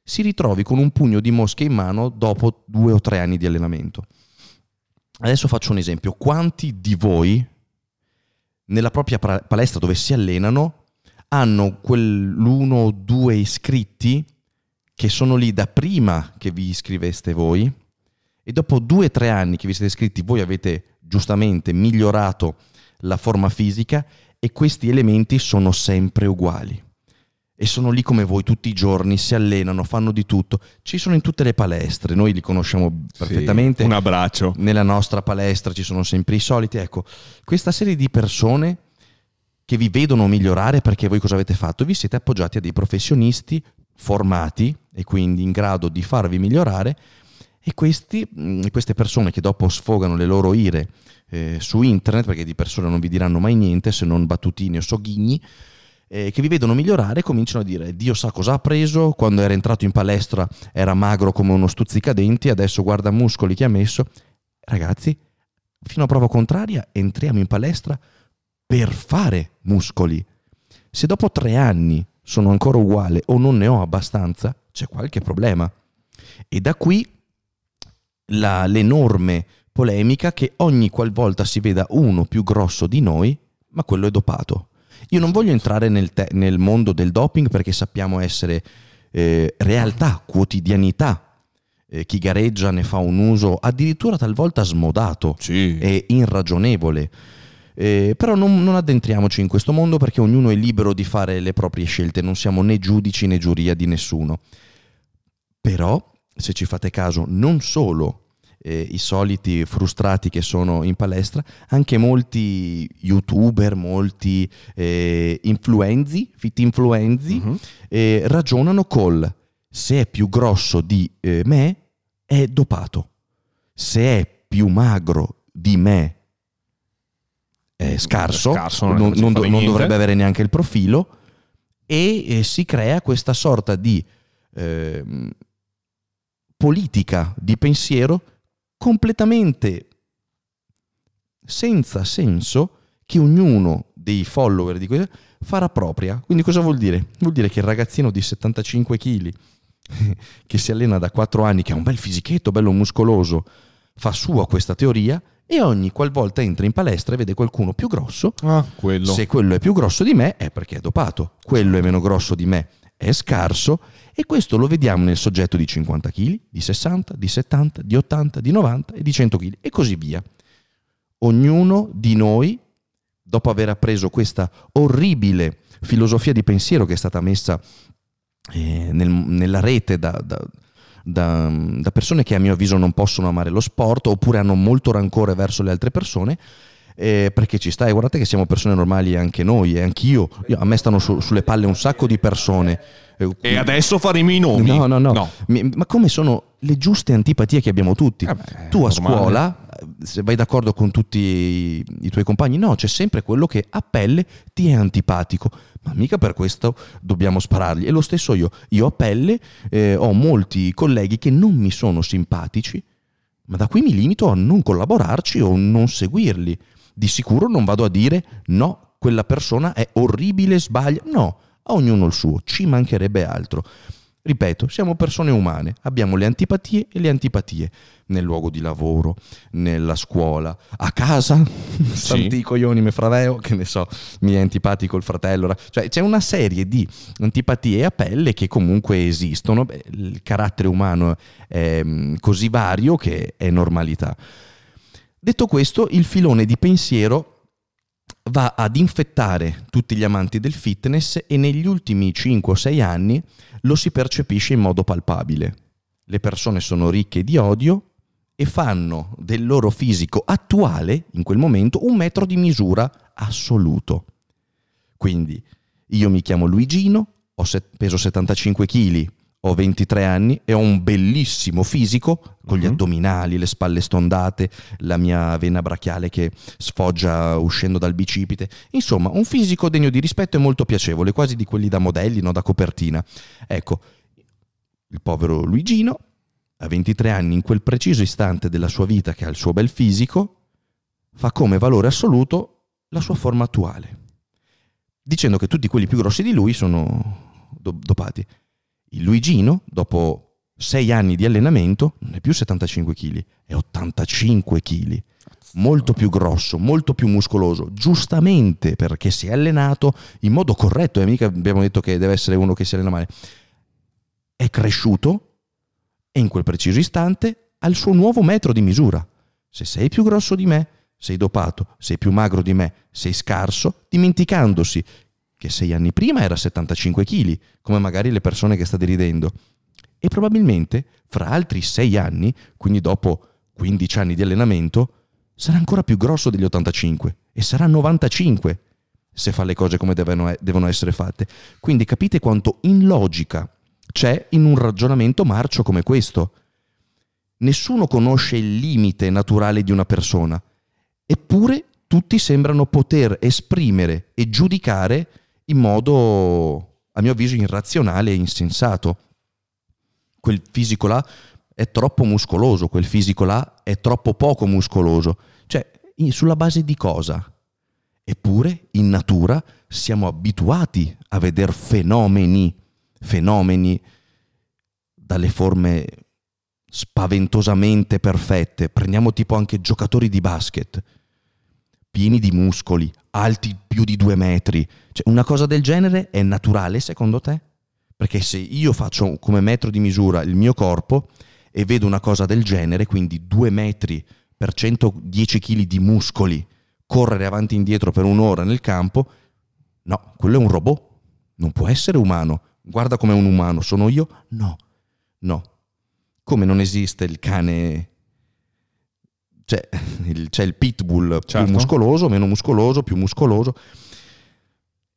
si ritrovi con un pugno di mosche in mano dopo due o tre anni di allenamento. Adesso faccio un esempio. Quanti di voi nella propria palestra dove si allenano hanno quell'uno o due iscritti che sono lì da prima che vi iscriveste voi e dopo due o tre anni che vi siete iscritti voi avete giustamente migliorato la forma fisica e questi elementi sono sempre uguali e sono lì come voi tutti i giorni, si allenano, fanno di tutto. Ci sono in tutte le palestre, noi li conosciamo perfettamente.
Sì, un abbraccio.
Nella nostra palestra ci sono sempre i soliti. Ecco, questa serie di persone che vi vedono migliorare perché voi cosa avete fatto? Vi siete appoggiati a dei professionisti formati e quindi in grado di farvi migliorare e questi, mm, queste persone che dopo sfogano le loro ire eh, su internet, perché di persone non vi diranno mai niente se non battutini o soghigni, eh, che vi vedono migliorare cominciano a dire Dio sa cosa ha preso, quando era entrato in palestra era magro come uno stuzzicadenti, adesso guarda muscoli che ha messo. Ragazzi, fino a prova contraria entriamo in palestra per fare muscoli. Se dopo tre anni sono ancora uguale o non ne ho abbastanza, c'è qualche problema. E da qui la, l'enorme polemica che ogni qualvolta si veda uno più grosso di noi, ma quello è dopato. Io non voglio entrare nel, te- nel mondo del doping perché sappiamo essere eh, realtà, quotidianità. Eh, chi gareggia ne fa un uso addirittura talvolta smodato
sì.
e irragionevole. Eh, però non, non, addentriamoci in questo mondo perché ognuno è libero di fare le proprie scelte, non siamo né giudici né giuria di nessuno. Però, se ci fate caso, non solo eh, i soliti frustrati che sono in palestra, anche molti youtuber, molti eh, influenzi, fit influenzi, uh-huh. eh, ragionano col se è più grosso di eh, me è dopato, se è più magro di me è scarso, scarso non, non, non, non dovrebbe avere neanche il profilo e eh, si crea questa sorta di ehm, politica di pensiero completamente senza senso che ognuno dei follower di questo farà propria. Quindi cosa vuol dire? Vuol dire che il ragazzino di 75 kg [LAUGHS] che si allena da 4 anni, che ha un bel fisichetto, bello muscoloso, fa sua questa teoria e ogni qualvolta entra in palestra e vede qualcuno più grosso,
ah, quello.
se quello è più grosso di me è perché è dopato, quello è meno grosso di me è scarso e questo lo vediamo nel soggetto di 50 kg, di 60, di 70, di 80, di 90 e di 100 kg e così via. Ognuno di noi, dopo aver appreso questa orribile filosofia di pensiero che è stata messa eh, nel, nella rete da, da, da, da persone che a mio avviso non possono amare lo sport oppure hanno molto rancore verso le altre persone, eh, perché ci sta e guardate che siamo persone normali anche noi e anch'io, Io, a me stanno su, sulle palle un sacco di persone.
Eh, e adesso faremo i nomi.
No, no, no. no. Ma come sono le giuste antipatie che abbiamo tutti? Eh beh, tu a normale. scuola, se vai d'accordo con tutti i, i tuoi compagni, no, c'è sempre quello che a pelle ti è antipatico ma mica per questo dobbiamo sparargli. E lo stesso io, io a pelle eh, ho molti colleghi che non mi sono simpatici, ma da qui mi limito a non collaborarci o non seguirli di sicuro non vado a dire no, quella persona è orribile, sbaglia. No, a ognuno il suo, ci mancherebbe altro. Ripeto, siamo persone umane, abbiamo le antipatie e le antipatie nel luogo di lavoro, nella scuola, a casa, [LAUGHS] sì. santi coglioni me fraveo, che ne so, mi è antipatico il fratello, cioè c'è una serie di antipatie a pelle che comunque esistono, il carattere umano è mm, così vario che è normalità. Detto questo, il filone di pensiero va ad infettare tutti gli amanti del fitness e negli ultimi 5 o 6 anni lo si percepisce in modo palpabile. Le persone sono ricche di odio e fanno del loro fisico attuale, in quel momento, un metro di misura assoluto. Quindi io mi chiamo Luigino, ho set- peso 75 kg, ho 23 anni e ho un bellissimo fisico con gli uh-huh. addominali, le spalle stondate, la mia vena brachiale che sfoggia uscendo dal bicipite. Insomma, un fisico degno di rispetto e molto piacevole, quasi di quelli da modelli, no? da copertina. Ecco, il povero Luigino, a 23 anni, in quel preciso istante della sua vita che ha il suo bel fisico, fa come valore assoluto la sua forma attuale, dicendo che tutti quelli più grossi di lui sono do- dopati. Il Luigino, dopo 6 anni di allenamento, non è più 75 kg, è 85 kg. Molto più grosso, molto più muscoloso, giustamente perché si è allenato in modo corretto, e mica abbiamo detto che deve essere uno che si allena male. È cresciuto e in quel preciso istante ha il suo nuovo metro di misura. Se sei più grosso di me, sei dopato, sei più magro di me, sei scarso, dimenticandosi che sei anni prima era 75 kg, come magari le persone che state ridendo. E probabilmente fra altri 6 anni, quindi dopo 15 anni di allenamento, sarà ancora più grosso degli 85 e sarà 95 se fa le cose come devono, devono essere fatte. Quindi capite quanto in logica c'è in un ragionamento marcio come questo. Nessuno conosce il limite naturale di una persona, eppure tutti sembrano poter esprimere e giudicare in modo, a mio avviso, irrazionale e insensato. Quel fisico là è troppo muscoloso, quel fisico là è troppo poco muscoloso. Cioè, sulla base di cosa? Eppure in natura siamo abituati a vedere fenomeni, fenomeni dalle forme spaventosamente perfette. Prendiamo tipo anche giocatori di basket, pieni di muscoli, alti più di due metri. Cioè, una cosa del genere è naturale secondo te? Perché se io faccio come metro di misura il mio corpo, e vedo una cosa del genere, quindi due metri per 110 kg di muscoli, correre avanti e indietro per un'ora nel campo, no, quello è un robot, non può essere umano. Guarda come un umano, sono io? No, no. Come non esiste il cane c'è [LAUGHS] il, c'è il pitbull certo. più muscoloso, meno muscoloso, più muscoloso.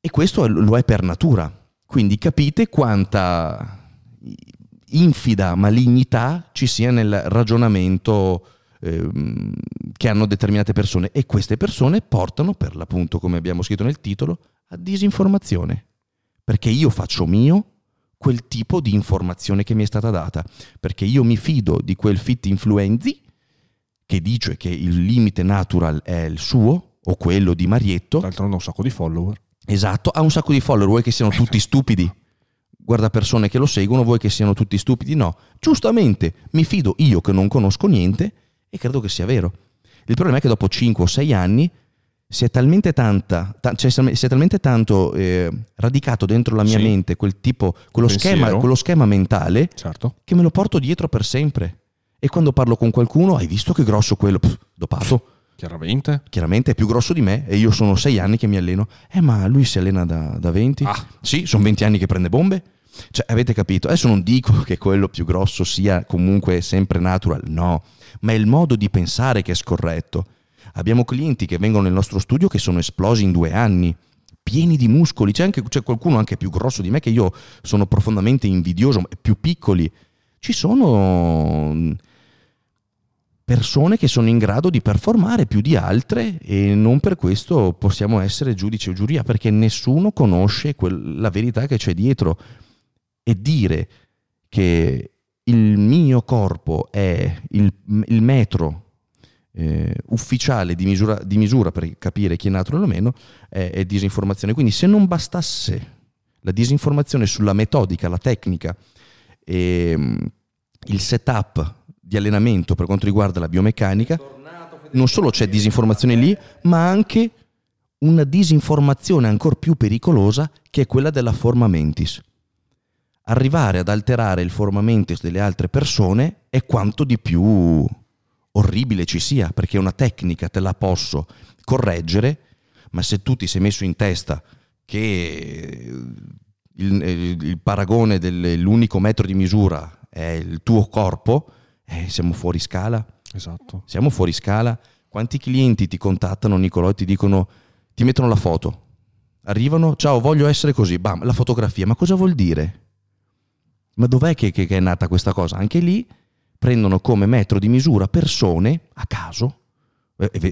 E questo lo è per natura. Quindi capite quanta infida malignità ci sia nel ragionamento eh, che hanno determinate persone e queste persone portano per l'appunto come abbiamo scritto nel titolo a disinformazione perché io faccio mio quel tipo di informazione che mi è stata data perché io mi fido di quel fit influenzi che dice che il limite natural è il suo o quello di Marietto
d'altronde ha un sacco di follower
esatto ha un sacco di follower vuoi che siano tutti [LAUGHS] stupidi guarda persone che lo seguono, vuoi che siano tutti stupidi? No, giustamente mi fido io che non conosco niente e credo che sia vero. Il problema è che dopo 5 o 6 anni si è talmente, tanta, ta- cioè si è talmente tanto eh, radicato dentro la mia sì. mente quel tipo, quello schema, quello schema, mentale
certo.
che me lo porto dietro per sempre. E quando parlo con qualcuno, hai visto che grosso quello? Pff, dopato.
Chiaramente.
Chiaramente è più grosso di me e io sono 6 anni che mi alleno. Eh, ma lui si allena da, da 20?
Ah.
Sì, sono 20 anni che prende bombe. Cioè, avete capito? Adesso non dico che quello più grosso sia comunque sempre natural, no, ma è il modo di pensare che è scorretto. Abbiamo clienti che vengono nel nostro studio che sono esplosi in due anni, pieni di muscoli. C'è, anche, c'è qualcuno anche più grosso di me che io sono profondamente invidioso, più piccoli. Ci sono persone che sono in grado di performare più di altre e non per questo possiamo essere giudice o giuria perché nessuno conosce quel, la verità che c'è dietro e dire che il mio corpo è il, il metro eh, ufficiale di misura, di misura, per capire chi è natural o meno è, è disinformazione. Quindi se non bastasse la disinformazione sulla metodica, la tecnica e mm, il setup di allenamento per quanto riguarda la biomeccanica, non solo c'è disinformazione lì, ma anche una disinformazione ancora più pericolosa che è quella della forma mentis. Arrivare ad alterare il formamentis delle altre persone è quanto di più orribile ci sia, perché una tecnica te la posso correggere, ma se tu ti sei messo in testa che il, il paragone dell'unico metro di misura è il tuo corpo, eh, siamo fuori scala.
Esatto.
Siamo fuori scala. Quanti clienti ti contattano, Nicolò, e ti dicono, ti mettono la foto, arrivano, ciao, voglio essere così, bam, la fotografia, ma cosa vuol dire? Ma dov'è che, che, che è nata questa cosa? Anche lì prendono come metro di misura persone a caso,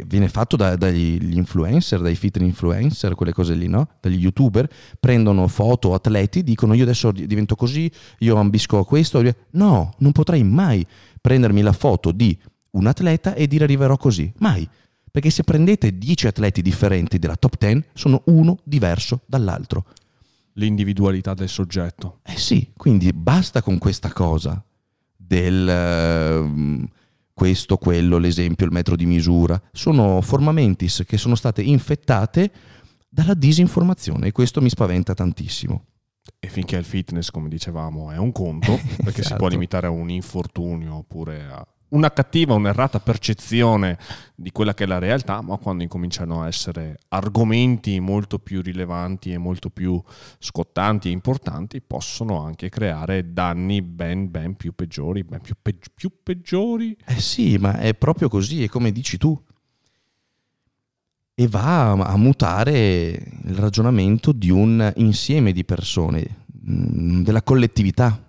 viene fatto da, dagli influencer, dai fit influencer, quelle cose lì, no? Dagli youtuber, prendono foto, atleti, dicono io adesso divento così, io ambisco a questo. No, non potrei mai prendermi la foto di un atleta e dire arriverò così. Mai. Perché se prendete 10 atleti differenti della top 10, sono uno diverso dall'altro.
L'individualità del soggetto.
Eh sì, quindi basta con questa cosa del... Uh, questo, quello, l'esempio, il metro di misura. Sono formamentis che sono state infettate dalla disinformazione e questo mi spaventa tantissimo.
E finché il fitness, come dicevamo, è un conto, [LAUGHS] perché esatto. si può limitare a un infortunio oppure a una cattiva, un'errata percezione di quella che è la realtà, ma quando incominciano a essere argomenti molto più rilevanti e molto più scottanti e importanti, possono anche creare danni ben, ben più peggiori, ben più, pe- più peggiori.
Eh sì, ma è proprio così, è come dici tu. E va a mutare il ragionamento di un insieme di persone, mm, della collettività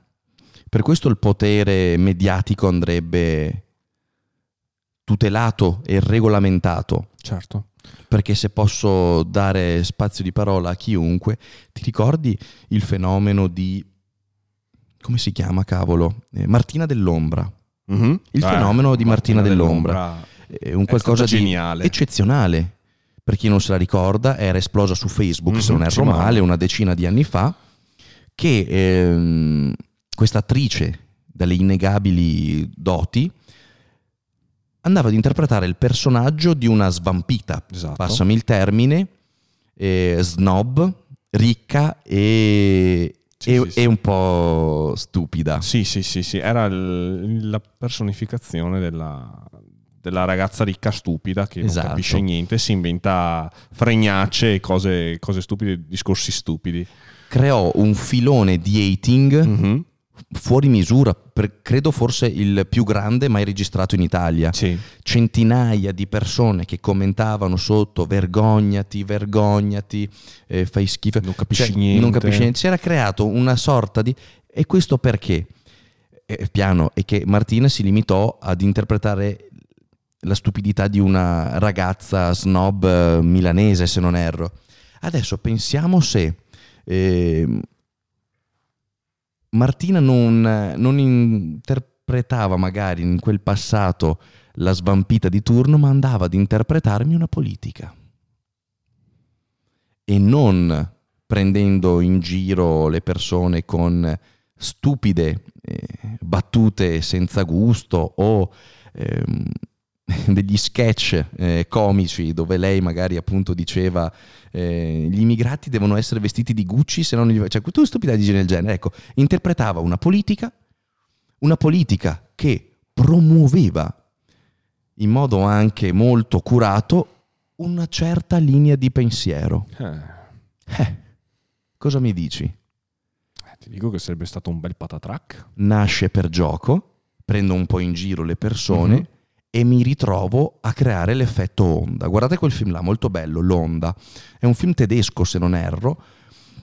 per questo il potere mediatico andrebbe tutelato e regolamentato.
Certo.
Perché se posso dare spazio di parola a chiunque, ti ricordi il fenomeno di... come si chiama, cavolo? Eh, Martina dell'Ombra. Mm-hmm. Il eh, fenomeno di Martina, Martina dell'Ombra. dell'Ombra. È un qualcosa è di eccezionale. Per chi non se la ricorda, era esplosa su Facebook, mm-hmm, se non erro male, una decina di anni fa, che ehm, questa attrice dalle innegabili doti andava ad interpretare il personaggio di una svampita, esatto. passami il termine, eh, snob, ricca e, sì, e, sì, sì. un po' stupida.
Sì, sì, sì, sì. era l- la personificazione della, della, ragazza ricca stupida che esatto. non capisce niente, si inventa fregnacce e cose, cose stupide, discorsi stupidi.
Creò un filone di hating mm-hmm fuori misura, per, credo forse il più grande mai registrato in Italia.
Sì.
Centinaia di persone che commentavano sotto vergognati, vergognati, eh, fai schifo.
Non capisci cioè, niente.
Non capisci niente. Si era creato una sorta di... E questo perché? Eh, piano, è che Martina si limitò ad interpretare la stupidità di una ragazza snob eh, milanese, se non erro. Adesso pensiamo se... Eh, Martina non, non interpretava magari in quel passato la svampita di turno, ma andava ad interpretarmi una politica. E non prendendo in giro le persone con stupide eh, battute senza gusto o ehm, [LAUGHS] degli sketch eh, comici dove lei magari appunto diceva eh, gli immigrati devono essere vestiti di Gucci se non gli... cioè tu stupidaggini del genere ecco interpretava una politica una politica che promuoveva in modo anche molto curato una certa linea di pensiero eh. Eh, cosa mi dici?
Eh, ti dico che sarebbe stato un bel patatrack
nasce per gioco prendo un po' in giro le persone mm-hmm e mi ritrovo a creare l'effetto onda. Guardate quel film là, molto bello, L'Onda. È un film tedesco, se non erro,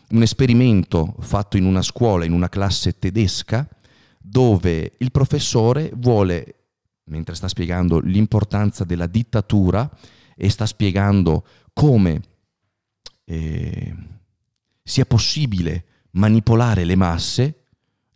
un esperimento fatto in una scuola, in una classe tedesca, dove il professore vuole, mentre sta spiegando l'importanza della dittatura e sta spiegando come eh, sia possibile manipolare le masse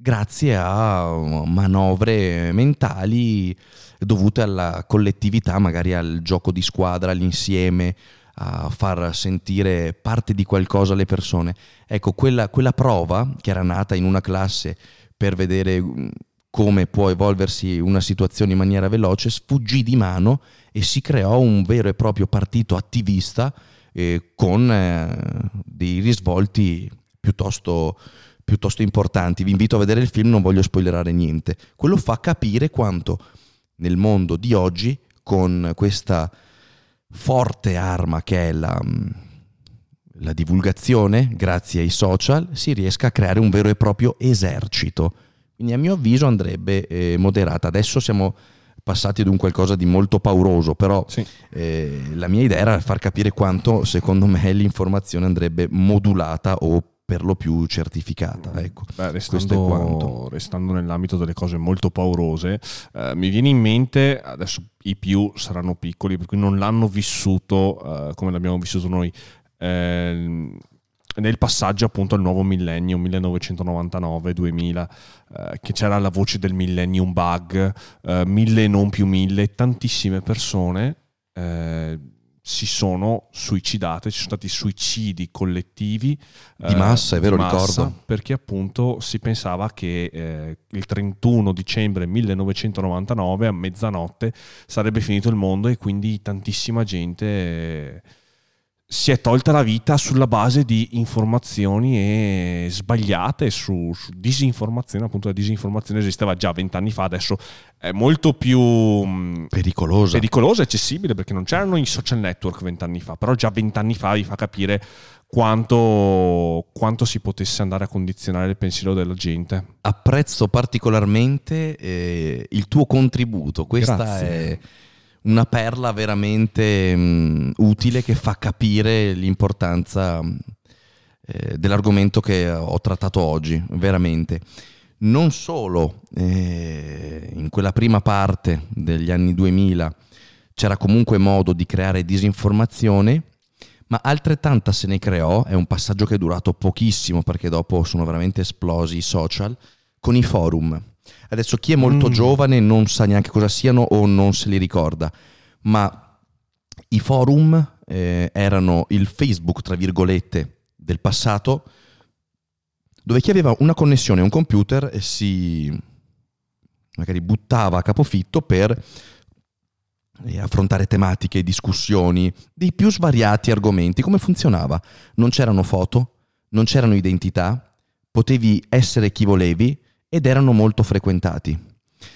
grazie a manovre mentali dovute alla collettività, magari al gioco di squadra, all'insieme, a far sentire parte di qualcosa alle persone. Ecco, quella, quella prova che era nata in una classe per vedere mm, come può evolversi una situazione in maniera veloce, sfuggì di mano e si creò un vero e proprio partito attivista eh, con eh, dei risvolti piuttosto, piuttosto importanti. Vi invito a vedere il film, non voglio spoilerare niente. Quello fa capire quanto nel mondo di oggi con questa forte arma che è la, mm, la divulgazione, grazie ai social, si riesca a creare un vero e proprio esercito. Quindi a mio avviso andrebbe eh, moderata. Adesso siamo passati ad un qualcosa di molto pauroso, però sì. eh, la mia idea era far capire quanto secondo me l'informazione andrebbe modulata o per lo più certificata. Ecco,
Beh, restando, restando, nell'ambito delle cose molto paurose, eh, mi viene in mente, adesso i più saranno piccoli, per cui non l'hanno vissuto eh, come l'abbiamo vissuto noi, eh, nel passaggio appunto al nuovo millennio 1999-2000 eh, che c'era la voce del millennium bug eh, mille e non più mille tantissime persone eh, si sono suicidate, ci sono stati suicidi collettivi
di massa, è vero, massa, ricordo.
Perché appunto si pensava che eh, il 31 dicembre 1999 a mezzanotte sarebbe finito il mondo e quindi tantissima gente eh, si è tolta la vita sulla base di informazioni sbagliate, su, su, disinformazione, appunto la disinformazione esisteva già vent'anni fa, adesso è molto più
mm, pericolosa.
pericolosa e accessibile perché non c'erano i social network vent'anni fa, però già vent'anni fa vi fa capire quanto, quanto, si potesse andare a condizionare il pensiero della gente.
Apprezzo particolarmente eh, il tuo contributo, questa Grazie. è una perla veramente mh, mm, utile che fa capire l'importanza eh, dell'argomento che ho trattato oggi, veramente. Non solo eh, in quella prima parte degli anni 2000 c'era comunque modo di creare disinformazione, ma altrettanta se ne creò, è un passaggio che è durato pochissimo perché dopo sono veramente esplosi i social, con i forum. Adesso chi è molto mm. giovane non sa neanche cosa siano o non se li ricorda, ma i forum eh, erano il Facebook, tra virgolette, del passato, dove chi aveva una connessione a un computer si magari buttava a capofitto per eh, affrontare tematiche, discussioni dei più svariati argomenti. Come funzionava? Non c'erano foto, non c'erano identità, potevi essere chi volevi, ed erano molto frequentati.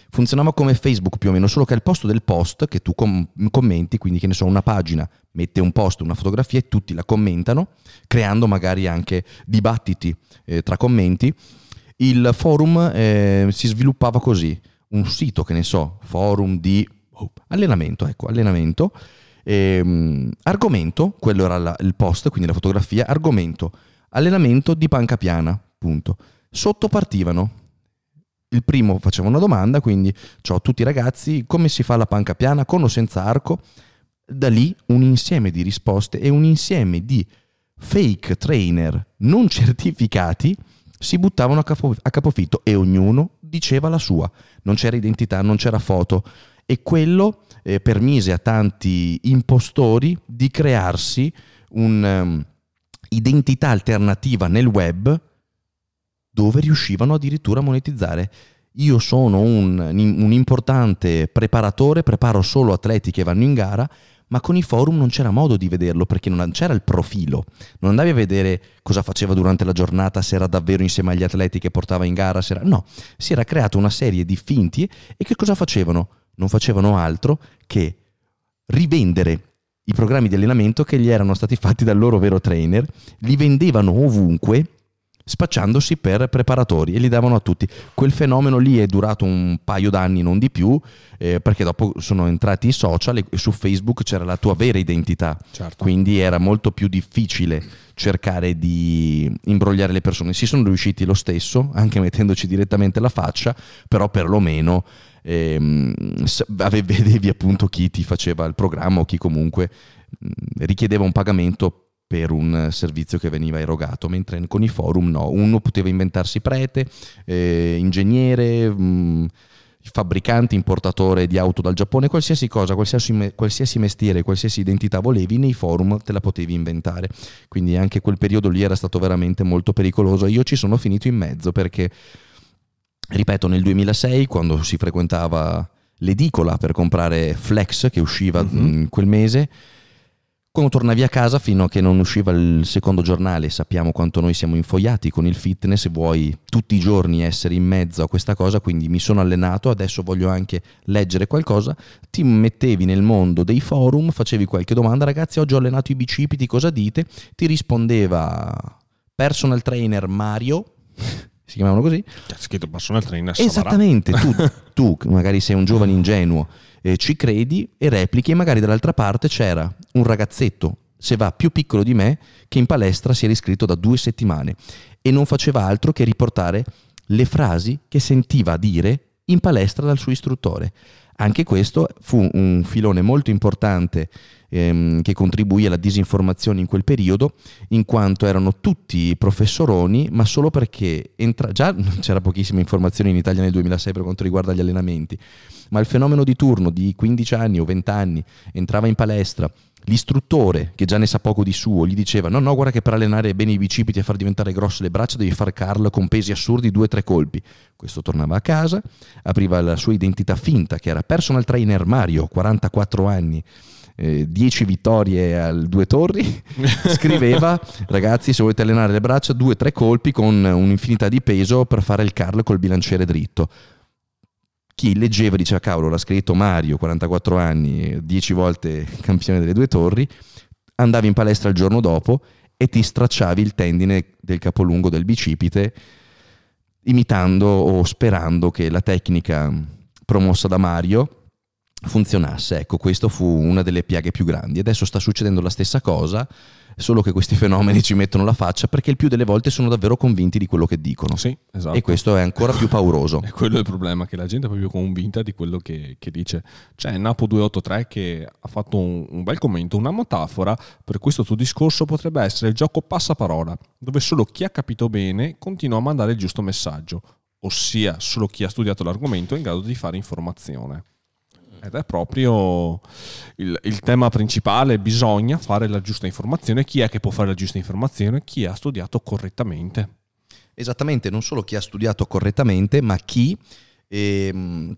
Funzionava come Facebook più o meno, solo che al posto del post che tu com- commenti, quindi che ne so, una pagina mette un post, una fotografia e tutti la commentano, creando magari anche dibattiti eh, tra commenti, il forum eh, si sviluppava così, un sito che ne so, forum di oh, allenamento, ecco, allenamento, ehm, argomento, quello era la, il post, quindi la fotografia, argomento, allenamento di panca piana, punto. Sotto partivano il primo faceva una domanda, quindi ho tutti i ragazzi, come si fa la panca piana con o senza arco? Da lì un insieme di risposte e un insieme di fake trainer non [LAUGHS] certificati si buttavano a, capo, a capofitto e ognuno diceva la sua. Non c'era identità, non c'era foto e quello eh, permise a tanti impostori di crearsi un'identità um, alternativa nel web dove riuscivano addirittura a monetizzare. Io sono un, un, importante preparatore, preparo solo atleti che vanno in gara, ma con i forum non c'era modo di vederlo perché non c'era il profilo. Non andavi a vedere cosa faceva durante la giornata, se era davvero insieme agli atleti che portava in gara, era... no, si era creata una serie di finti e che cosa facevano? Non facevano altro che rivendere i programmi di allenamento che gli erano stati fatti dal loro vero trainer, li vendevano ovunque spacciandosi per preparatori e li davano a tutti. Quel fenomeno lì è durato un paio d'anni, non di più, eh, perché dopo sono entrati i social e su Facebook c'era la tua vera identità, certo. quindi era molto più difficile cercare di imbrogliare le persone. Si sono riusciti lo stesso, anche mettendoci direttamente la faccia, però perlomeno ehm, [LAUGHS] vedevi appunto chi ti faceva il programma o chi comunque richiedeva un pagamento per un servizio che veniva erogato, mentre con i forum no, uno poteva inventarsi prete, eh, ingegnere, mh, mm, fabbricante, importatore di auto dal Giappone, qualsiasi cosa, qualsiasi, qualsiasi, mestiere, qualsiasi identità volevi, nei forum te la potevi inventare. Quindi anche quel periodo lì era stato veramente molto pericoloso. Io ci sono finito in mezzo perché, ripeto, nel 2006, quando si frequentava l'edicola per comprare Flex che usciva mm-hmm. quel mese, quando tornavi a casa fino a che non usciva il secondo giornale, sappiamo quanto noi siamo infoiati con il fitness vuoi tutti i giorni essere in mezzo a questa cosa, quindi mi sono allenato, adesso voglio anche leggere qualcosa, ti mettevi nel mondo dei forum, facevi qualche domanda, ragazzi oggi ho allenato i bicipiti, cosa dite? Ti rispondeva personal trainer Mario, [LAUGHS] si chiamavano così?
C'è scritto personal trainer
Esattamente, tu, [LAUGHS] tu magari sei un giovane ingenuo eh, ci credi e replichi e magari dall'altra parte c'era un ragazzetto se va più piccolo di me, che in palestra si era iscritto da due settimane e non faceva altro che riportare le frasi che sentiva dire in palestra dal suo istruttore. Anche questo fu un filone molto importante ehm, che contribuì alla disinformazione in quel periodo, in quanto erano tutti professoroni, ma solo perché entra- già c'era pochissima informazione in Italia nel 2006 per quanto riguarda gli allenamenti, ma il fenomeno di turno di 15 anni o 20 anni entrava in palestra, L'istruttore, che già ne sa poco di suo, gli diceva: No, no, guarda che per allenare bene i bicipiti e far diventare grosse le braccia devi fare Carl con pesi assurdi, due o tre colpi. Questo tornava a casa, apriva la sua identità finta, che era personal trainer Mario, 44 anni, 10 eh, vittorie al due torri, [LAUGHS] scriveva ragazzi se volete allenare le braccia due o tre colpi con un'infinità di peso per fare il Carl col bilanciere dritto chi leggeva diceva cavolo l'ha scritto Mario 44 anni 10 volte [LAUGHS] campione delle due torri andavi in palestra il giorno dopo e ti stracciavi il tendine del capolungo del bicipite imitando o sperando che la tecnica promossa da Mario funzionasse. Ecco, questo fu una delle piaghe più grandi. Adesso sta succedendo la stessa cosa, solo che questi [LAUGHS] fenomeni ci mettono la faccia perché il più delle volte sono davvero convinti di quello che dicono.
Sì, esatto.
E questo è ancora più pauroso. [LAUGHS]
e quello è il problema, che la gente è proprio convinta di quello che, che dice. C'è Napo 283 che ha fatto un, un bel commento, una metafora per questo tuo discorso potrebbe essere il gioco passaparola, dove solo chi ha capito bene continua a mandare il giusto messaggio, ossia solo chi ha studiato l'argomento è in grado di fare informazione. Ed è proprio il, il, tema principale, bisogna fare la giusta informazione. Chi è che può fare la giusta informazione? Chi ha studiato correttamente.
Esattamente, non solo chi ha studiato correttamente, ma chi ehm,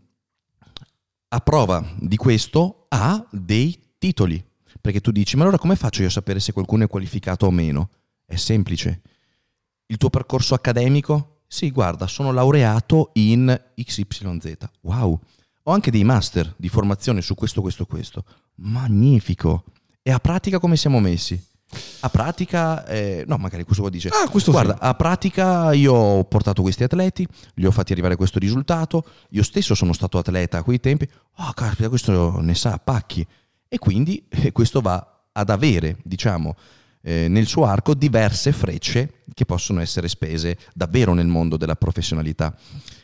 a prova di questo ha dei titoli. Perché tu dici, ma allora come faccio io a sapere se qualcuno è qualificato o meno? È semplice. Il tuo percorso accademico? Sì, guarda, sono laureato in XYZ. Wow ho anche dei master di formazione su questo, questo, questo. Magnifico. E a pratica come siamo messi? A pratica, eh, no, magari questo qua dice:
ah, questo
Guarda,
sì.
a pratica io ho portato questi atleti, li ho fatti arrivare a questo risultato. Io stesso sono stato atleta a quei tempi. Oh, caspita, questo ne sa pacchi. E quindi eh, questo va ad avere, diciamo, eh, nel suo arco diverse frecce che possono essere spese davvero nel mondo della professionalità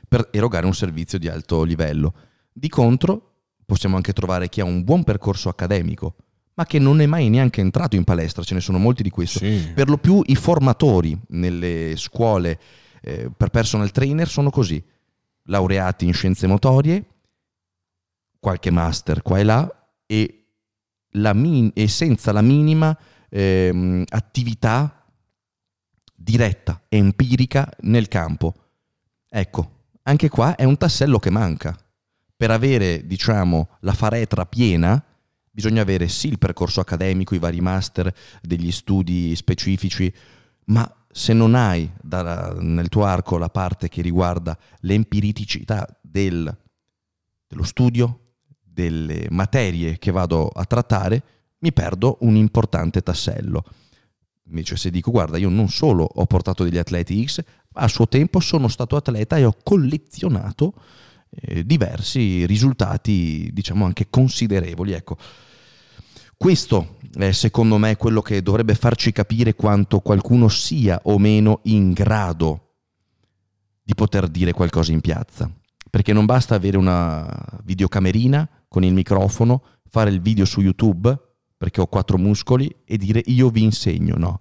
per erogare un servizio di alto livello. Di contro, possiamo anche trovare chi ha un buon percorso accademico, ma che non è mai neanche entrato in palestra, ce ne sono molti di questi.
Sì.
Per lo più i formatori nelle scuole eh, per personal trainer sono così, laureati in scienze motorie, qualche master qua e là e, la min- e senza la minima eh, attività diretta, empirica nel campo. Ecco, anche qua è un tassello che manca per avere, diciamo, la faretra piena, bisogna avere sì il percorso accademico, i vari master, degli studi specifici, ma se non hai da, nel tuo arco la parte che riguarda l'empiriticità del, dello studio, delle materie che vado a trattare, mi perdo un importante tassello. Invece se dico, guarda, io non solo ho portato degli atleti X, ma a suo tempo sono stato atleta e ho collezionato eh, diversi risultati, diciamo anche considerevoli. Ecco. Questo è secondo me quello che dovrebbe farci capire quanto qualcuno sia o meno in grado di poter dire qualcosa in piazza. Perché non basta avere una videocamerina con il microfono, fare il video su YouTube perché ho quattro muscoli e dire io vi insegno, no.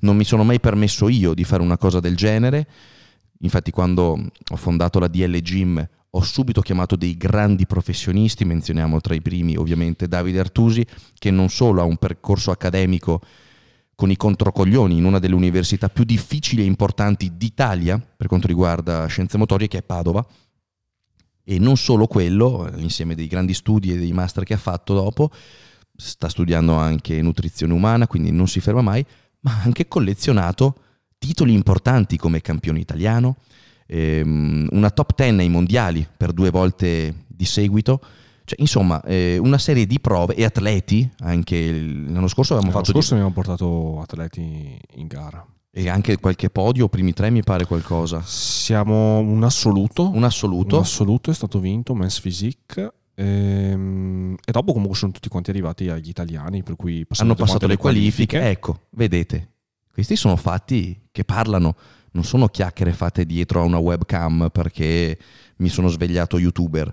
Non mi sono mai permesso io di fare una cosa del genere. Infatti quando ho fondato la DL Gym ho subito chiamato dei grandi professionisti, menzioniamo tra i primi ovviamente Davide Artusi, che non solo ha un percorso accademico con i controcoglioni in una delle università più difficili e importanti d'Italia per quanto riguarda scienze motorie, che è Padova, e non solo quello, insieme dei grandi studi e dei master che ha fatto dopo, sta studiando anche nutrizione umana, quindi non si ferma mai, ma ha anche collezionato titoli importanti come campione italiano, ehm, una top 10 ai mondiali per due volte di seguito. Cioè, insomma, eh, una serie di prove e atleti, anche l'anno scorso avevamo
l'anno
fatto...
scorso di... abbiamo portato atleti in gara.
E anche qualche podio, primi tre mi pare qualcosa.
Siamo un assoluto.
Un assoluto.
Un assoluto è stato vinto Men's Physique Ehm, e dopo comunque sono tutti quanti arrivati agli italiani, per cui
hanno passato le qualifiche. Ecco, vedete, questi sono fatti che parlano, non sono chiacchiere fatte dietro a una webcam perché mi sono svegliato youtuber.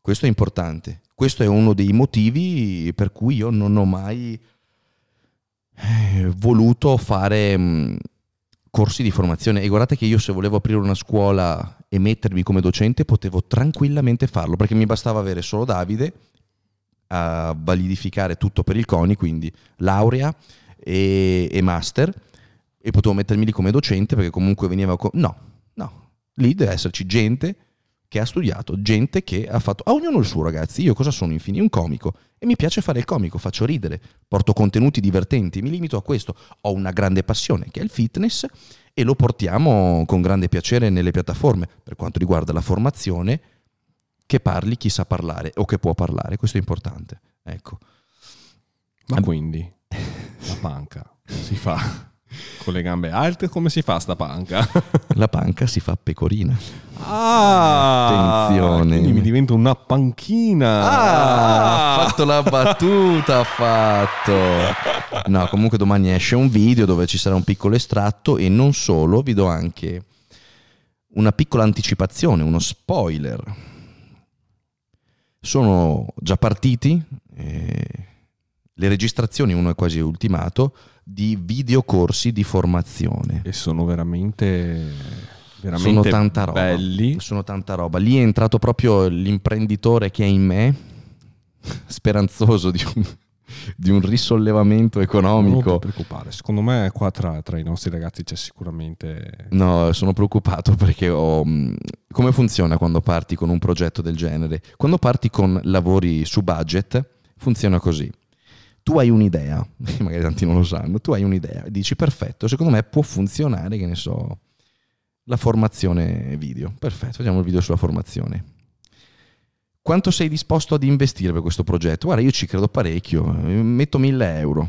Questo è importante. Questo è uno dei motivi per cui io non ho mai eh, voluto fare mh, corsi di formazione. E guardate che io se volevo aprire una scuola e mettermi come docente potevo tranquillamente farlo perché mi bastava avere solo Davide a validificare tutto per il CONI, quindi laurea e, e master e potevo mettermi lì come docente perché comunque veniva... Co- no, no, lì deve esserci gente che ha studiato, gente che ha fatto... A ognuno il suo ragazzi, io cosa sono infine? Un comico. E mi piace fare il comico, faccio ridere, porto contenuti divertenti, mi limito a questo, ho una grande passione che è il fitness e lo portiamo con grande piacere nelle piattaforme. Per quanto riguarda la formazione che parli chi sa parlare o che può parlare, questo è importante. Ecco.
Ma quindi? La panca si fa con le gambe alte come si fa sta panca? [LAUGHS]
La panca si fa pecorina.
Ah,
Attenzione.
Quindi mi divento una panchina.
Ah, ha fatto la battuta, ha fatto. No, comunque domani esce un video dove ci sarà un piccolo estratto e non solo, vi do anche una piccola anticipazione, uno spoiler. Sono già partiti eh, le registrazioni, uno è quasi ultimato, di videocorsi di formazione.
E sono veramente, veramente
sono tanta roba.
belli.
Sono tanta roba. Lì è entrato proprio l'imprenditore che è in me, [LAUGHS] speranzoso di un, di un risollevamento
Non ti
economico.
preoccupare, secondo me qua tra, tra i nostri ragazzi c'è sicuramente...
No, sono preoccupato perché ho... mh, Come funziona quando parti con un progetto del genere? Quando parti con lavori su budget, funziona così. Tu hai un'idea, [LAUGHS] magari tanti non lo sanno, tu hai un'idea, dici perfetto, secondo me può funzionare, che ne so, la formazione video. Perfetto, facciamo il video sulla formazione. Quanto sei disposto ad investire per questo progetto? Guarda, io ci credo parecchio, eh, metto 1000 euro.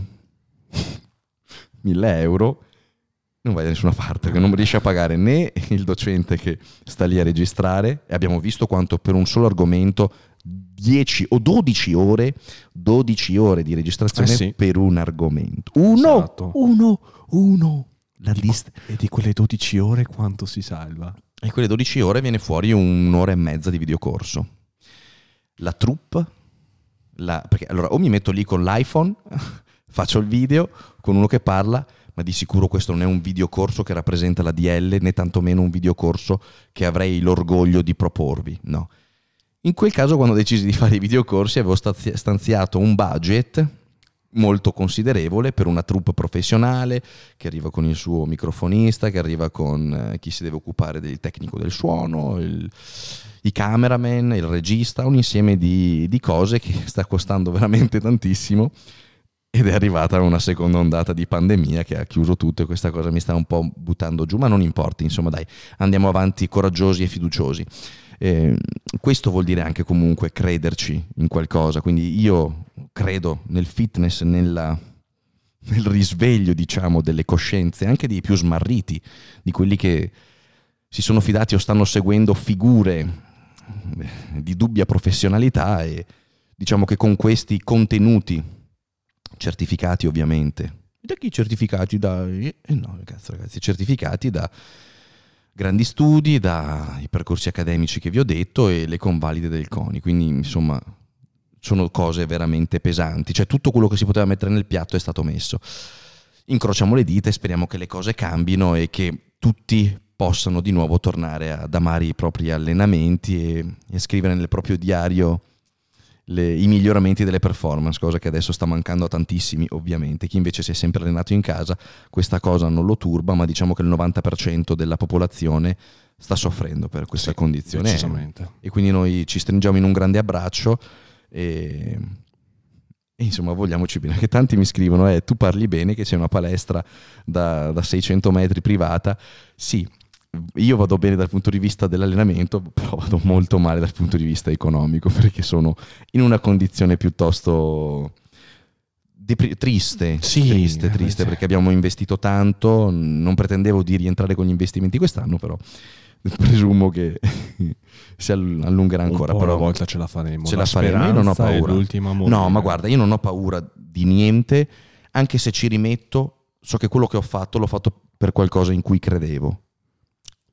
[LAUGHS] 1000 euro non vai da nessuna parte perché non riesce a pagare né il docente che sta lì a registrare e abbiamo visto quanto per un solo argomento 10 o 12 ore 12 ore di registrazione
Eh sì.
per un argomento uno
Esatto.
uno uno la lista
E di quelle 12 ore quanto si salva?
e quelle 12 ore viene fuori un'ora e mezza di videocorso la troupe la- perché allora o mi metto lì con l'iPhone [LAUGHS] faccio il video con uno che parla ma di sicuro questo non è un videocorso che rappresenta la DL né tantomeno un videocorso che avrei l'orgoglio di proporvi no in quel caso quando ho deciso di fare i videocorsi avevo stanziato un budget molto considerevole per una troupe professionale che arriva con il suo microfonista, che arriva con eh, chi si deve occupare del tecnico del suono, il- i cameraman, il regista, un insieme di, di cose che sta costando veramente tantissimo ed è arrivata una seconda ondata di pandemia che ha chiuso tutto e questa cosa mi sta un po' buttando giù, ma non importa, insomma dai, andiamo avanti coraggiosi e fiduciosi. Eh, questo vuol dire anche comunque crederci in qualcosa, quindi io credo nel fitness, nella- nel risveglio diciamo delle coscienze, anche dei più smarriti, di quelli che si sono fidati o stanno seguendo figure eh, di dubbia professionalità e diciamo che con questi contenuti certificati ovviamente. Da chi certificati? Da eh no cazzo ragazzi certificati da grandi studi dai percorsi accademici che vi ho detto e le convalide del CONI. Quindi insomma sono cose veramente pesanti. Cioè tutto quello che si poteva mettere nel piatto è stato messo. Incrociamo le dita e speriamo che le cose cambino e che tutti possano di nuovo tornare ad amare i propri allenamenti e, e scrivere nel proprio diario le- i miglioramenti delle performance, cosa che adesso sta mancando a tantissimi ovviamente. Chi invece si è sempre allenato in casa, questa cosa non lo turba, ma diciamo che il 90% della popolazione sta soffrendo per questa
Sì,
condizione. E quindi noi ci stringiamo in un grande abbraccio e, e insomma vogliamoci bene. Che tanti mi scrivono, eh, tu parli bene che c'è una palestra da, da 600 metri privata. Sì, io vado bene dal punto di vista dell'allenamento, però vado molto male dal punto di vista economico [LAUGHS] perché sono in una condizione piuttosto depri- triste,
Sì,
triste,
eh,
triste perché abbiamo investito tanto, non pretendevo di rientrare con gli investimenti quest'anno, però [LAUGHS] presumo che [LAUGHS] si allungherà ancora. Però
una volta ce la faremo.
ce la,
La
faremo. Io non ho paura. No, ma guarda, io non ho paura di niente, anche se ci rimetto, so che quello che ho fatto l'ho fatto per qualcosa in cui credevo.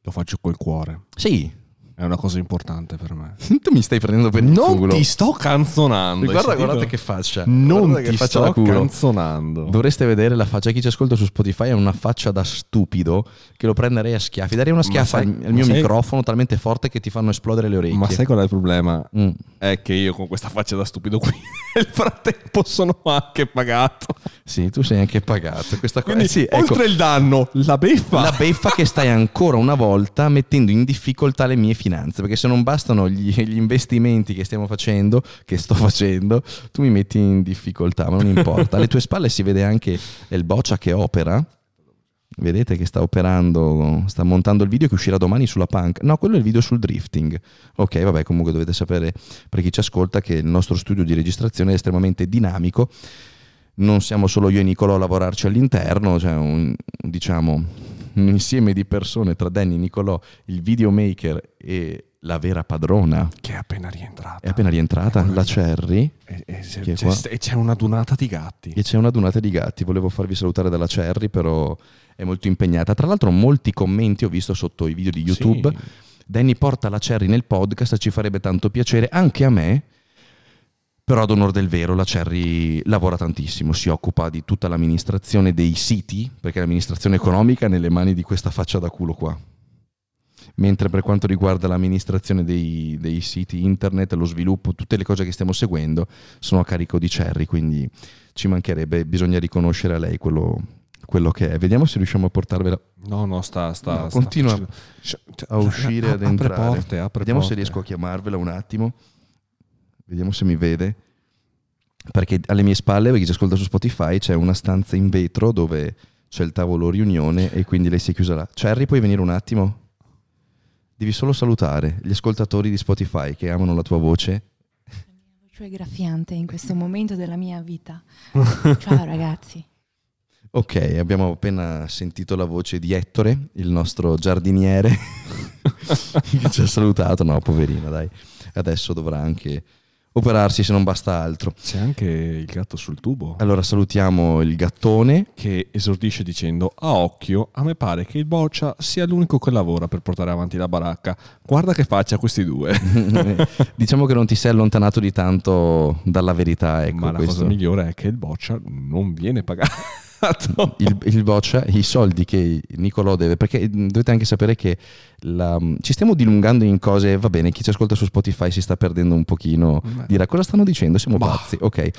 Lo faccio col cuore.
Sì,
È una cosa importante per me. [LAUGHS]
tu mi stai prendendo per il
Non
culo.
ti sto canzonando.
Guarda, guardate che faccia.
Non
Guardate
ti
faccia
sto canzonando.
Dovreste vedere la faccia. Chi ci ascolta su Spotify ha una faccia da stupido che lo prenderei a schiaffi. Darei una schiaffa
sai-
al, mio
sai-
microfono talmente forte che ti fanno esplodere le orecchie.
Ma sai qual è il problema?
Mm.
È che io con questa faccia da stupido qui [LAUGHS] nel frattempo sono anche pagato.
Sì, tu sei anche pagato. Questa cosa
Quindi
sì, ecco,
oltre il danno, la beffa.
la beffa che stai ancora una volta mettendo in difficoltà le mie finanze. Perché se non bastano gli, gli investimenti che stiamo facendo, che sto facendo, tu mi metti in difficoltà, ma non importa. Alle tue spalle si vede anche il boccia che opera. Vedete che sta operando, sta montando il video che uscirà domani sulla punk. No, quello è il video sul drifting. Ok, vabbè, comunque dovete sapere per chi ci ascolta che il nostro studio di registrazione è estremamente dinamico. Non siamo solo io e Nicolò a lavorarci all'interno, cioè un, diciamo un insieme di persone tra Danny, Nicolò, il videomaker e la vera padrona.
Che è appena rientrata.
È appena rientrata la Cherry
E, e
è
c'è, e c'è una dunata di gatti.
e c'è una dunata di gatti. Volevo farvi salutare dalla Cherry, però è molto impegnata. Tra l'altro molti commenti ho visto sotto i video di YouTube.
Sì.
Danny porta la Cherry nel podcast, ci farebbe tanto piacere, anche a me. Però ad onor del vero la Cherry lavora tantissimo, si occupa di tutta l'amministrazione dei siti, perché l'amministrazione economica è nelle mani di questa faccia da culo qua. Mentre per quanto riguarda l'amministrazione dei, dei siti internet, lo sviluppo, tutte le cose che stiamo seguendo sono a carico di Cherry, quindi ci mancherebbe, bisogna riconoscere a lei quello, quello che è. Vediamo se riusciamo a portarvela
No, no, sta. sta
No,
sta
continua
Cioè,
a uscire, ad [LAUGHS]
apre
entrare.
porte, apre
Vediamo se
porte.
riesco a chiamarvela un attimo. Vediamo se mi vede. Perché alle mie spalle, per chi ci ascolta su Spotify, c'è una stanza in vetro dove c'è il tavolo riunione e quindi lei si è chiusa là. Cherry, puoi venire un attimo? Devi solo salutare gli ascoltatori di Spotify che amano la tua voce.
voce è graffiante in questo momento della mia vita. [LAUGHS] Ciao ragazzi.
Ok, abbiamo appena sentito la voce di Ettore, il nostro giardiniere, [LAUGHS] che ci ha salutato. No, poverina, dai. Adesso dovrà anche operarsi se non basta altro.
C'è anche il gatto sul tubo.
Allora salutiamo il gattone.
Che esordisce dicendo: A occhio, a me pare che il boccia sia l'unico che lavora per portare avanti la baracca. Guarda che faccia questi due. [LAUGHS]
diciamo che non ti sei allontanato di tanto dalla verità. Ecco,
Ma la
questo.
cosa migliore è che il boccia non viene pagato.
Il, il boccia, i soldi che Nicolò deve, perché dovete anche sapere che la- ci stiamo dilungando in cose, va bene, chi ci ascolta su Spotify si sta perdendo un pochino,
Beh.
dirà cosa stanno dicendo, siamo
Bah.
pazzi, ok.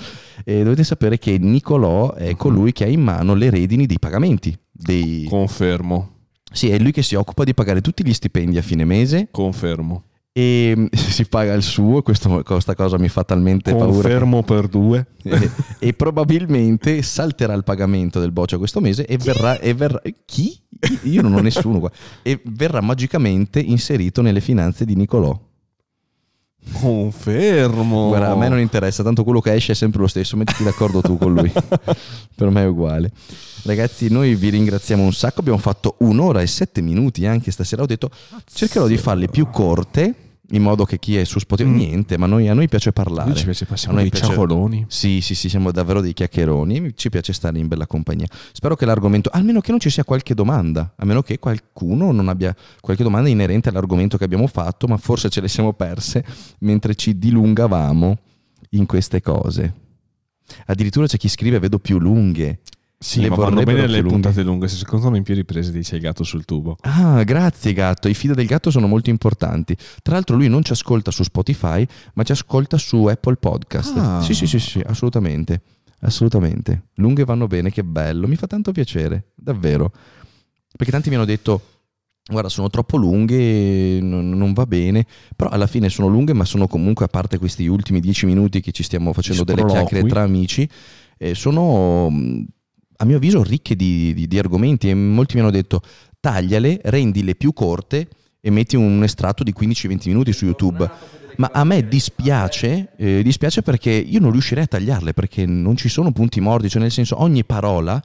E dovete sapere che Nicolò è
Mhm.
colui che ha in mano le redini dei pagamenti. Dei...
Confermo,
Sì, è lui che si occupa di pagare tutti gli stipendi a fine mese
confermo.
E [LAUGHS] si paga il suo, questo- questa cosa mi fa talmente paura. che-
Confermo per due. [LAUGHS]
e, e probabilmente salterà il pagamento del boccia questo mese e verrà, e verrà chi? Io non ho nessuno qua e verrà magicamente inserito nelle finanze di Nicolò.
Confermo.
Guarda, a me non interessa, tanto quello che esce è sempre lo stesso, mettiti d'accordo tu con lui. [LAUGHS] per me è uguale. Ragazzi, noi vi ringraziamo un sacco, abbiamo fatto un'ora e sette minuti anche stasera, ho detto cercherò di farle più corte in modo che chi è su Spotify
Mm.
niente, ma noi, a noi piace parlare.
Noi ci piace,
noi
dei
piace-
ciacoloni.
Sì, sì, sì, siamo davvero dei chiacchieroni. Ci piace stare in bella compagnia. Spero che l'argomento, almeno che non ci sia qualche domanda, a meno che qualcuno non abbia qualche domanda inerente all'argomento che abbiamo fatto, ma forse ce le siamo perse mentre ci dilungavamo in queste cose. Addirittura c'è chi scrive vedo più lunghe.
Sì,
Le
ma vanno bene le
lunghe.
puntate lunghe. Se contano in più riprese dice il gatto sul tubo.
Ah, grazie gatto. I feed del gatto sono molto importanti. Tra l'altro lui non ci ascolta su Spotify, ma ci ascolta su Apple Podcast.
Ah.
Sì, sì, sì, sì, assolutamente. Assolutamente. Lunghe vanno bene, che bello. Mi fa tanto piacere, davvero. Perché tanti mi hanno detto guarda, sono troppo lunghe, non, va bene. Però alla fine sono lunghe, ma sono comunque, a parte questi ultimi dieci minuti che ci stiamo facendo delle
sproloqui.
chiacchiere tra amici, eh, sono mh, a mio avviso ricche di, di- di argomenti. E molti mi hanno detto tagliale, rendile più corte e metti un estratto di 15-20 minuti su YouTube. Ma a me dispiace, eh, dispiace perché io non riuscirei a tagliarle perché non ci sono punti morti, cioè nel senso ogni parola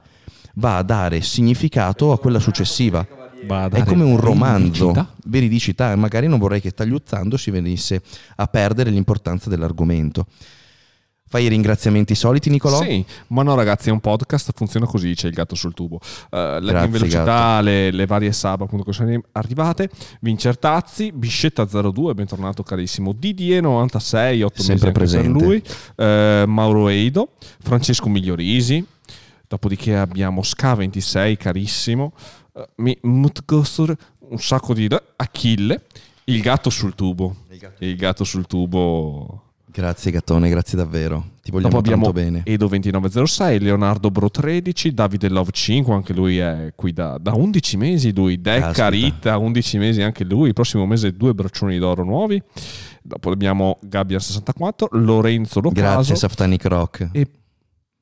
va a dare significato a quella successiva. È come un romanzo,
veridicità.
veridicità, e magari non vorrei che tagliuzzando si venisse a perdere l'importanza dell'argomento. Fai i ringraziamenti soliti, Nicolò?
Sì, ma no ragazzi, è un podcast, funziona così, c'è il gatto sul tubo. Uh,
Grazie,
in velocità le, le varie sub appunto che sono arrivate. Vincertazzi, Biscetta02, bentornato carissimo. Didier96, 8
Sempre
mesi lui. Eh, Mauro Eido, Francesco Migliorisi. Dopodiché abbiamo Ska26, carissimo. Uh, Mi- Mutgosur, un sacco di... Achille, il gatto sul tubo. Il gatto sul tubo
Grazie Gattone, grazie davvero. Ti vogliamo
Dopo abbiamo
bene.
Edo2906, Leonardo Bro 13, Davide Love 5, anche lui è qui da, da 11 mesi, lui, Decca. Rita, 11 mesi anche lui, il prossimo mese due braccioni d'oro nuovi. Dopo abbiamo Gabian64, Lorenzo Locaso
Grazie Saftanic Rock.
e,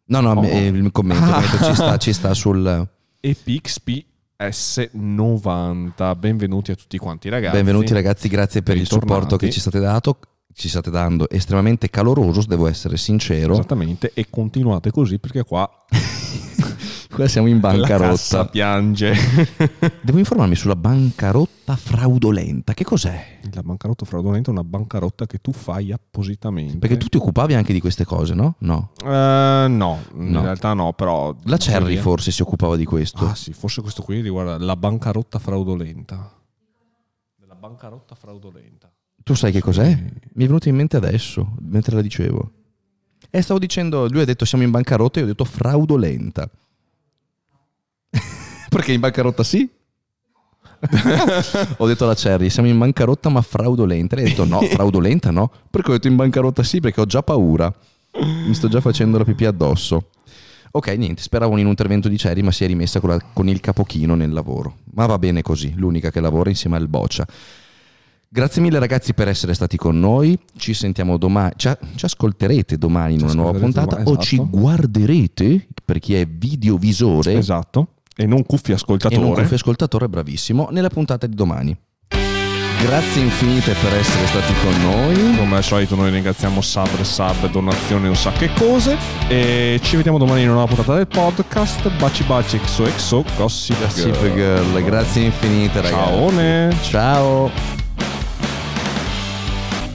No, no,
Oh.
eh, il commento,
Ah.
il ci, sta, ci sta sul...
e PXP S90. Benvenuti a tutti quanti ragazzi.
Benvenuti ragazzi, grazie per il
Bentornati.
supporto che ci state dato. Ci state dando estremamente caloroso, devo essere sincero.
Esattamente, e continuate così perché qua [LAUGHS]
Qua siamo in
la cassa
bancarotta.
piange. [LAUGHS]
Devo informarmi sulla bancarotta fraudolenta. Che cos'è?
La bancarotta fraudolenta è una bancarotta che tu fai appositamente.
Perché tu ti occupavi anche di queste cose, no? No.
Eh, no, in
No.
realtà no, però...
La Cherry
Sì.
forse si occupava di questo.
Ah sì, forse questo qui riguarda la bancarotta fraudolenta. Della bancarotta fraudolenta.
Tu sai che cos'è? Mi è venuto in mente adesso, mentre la dicevo. E stavo dicendo, lui ha detto siamo in bancarotta e io ho detto fraudolenta. [LAUGHS] Perché in bancarotta sì? [LAUGHS] ho detto alla Cherry, siamo in bancarotta ma fraudolenta. Lei ha detto no, fraudolenta no. Perché ho detto in bancarotta sì perché ho già paura. Mi sto già facendo la pipì addosso. Ok, niente, speravo in un intervento di Cherry ma si è rimessa con, la- con il capochino nel lavoro. Ma va bene così, l'unica che lavora insieme al Boccia. Grazie mille ragazzi per essere stati con noi. Ci sentiamo domani. Ci, ci ascolterete domani in
Ci
una nuova puntata
domani,
o ci
esatto.
guarderete per chi è videovisore
Esatto. E non cuffie
e
ascoltatore.
non cuffio ascoltatore bravissimo nella puntata di domani. Grazie infinite per essere stati con noi.
Come al solito noi ringraziamo sub, sub, donazioni e un sacco di cose. E ci vediamo domani in una nuova puntata del podcast. Baci baci XOXO Gossip
Gossip
Girl.
Girl, grazie infinite ragazzi.
Ciao.
Ciao.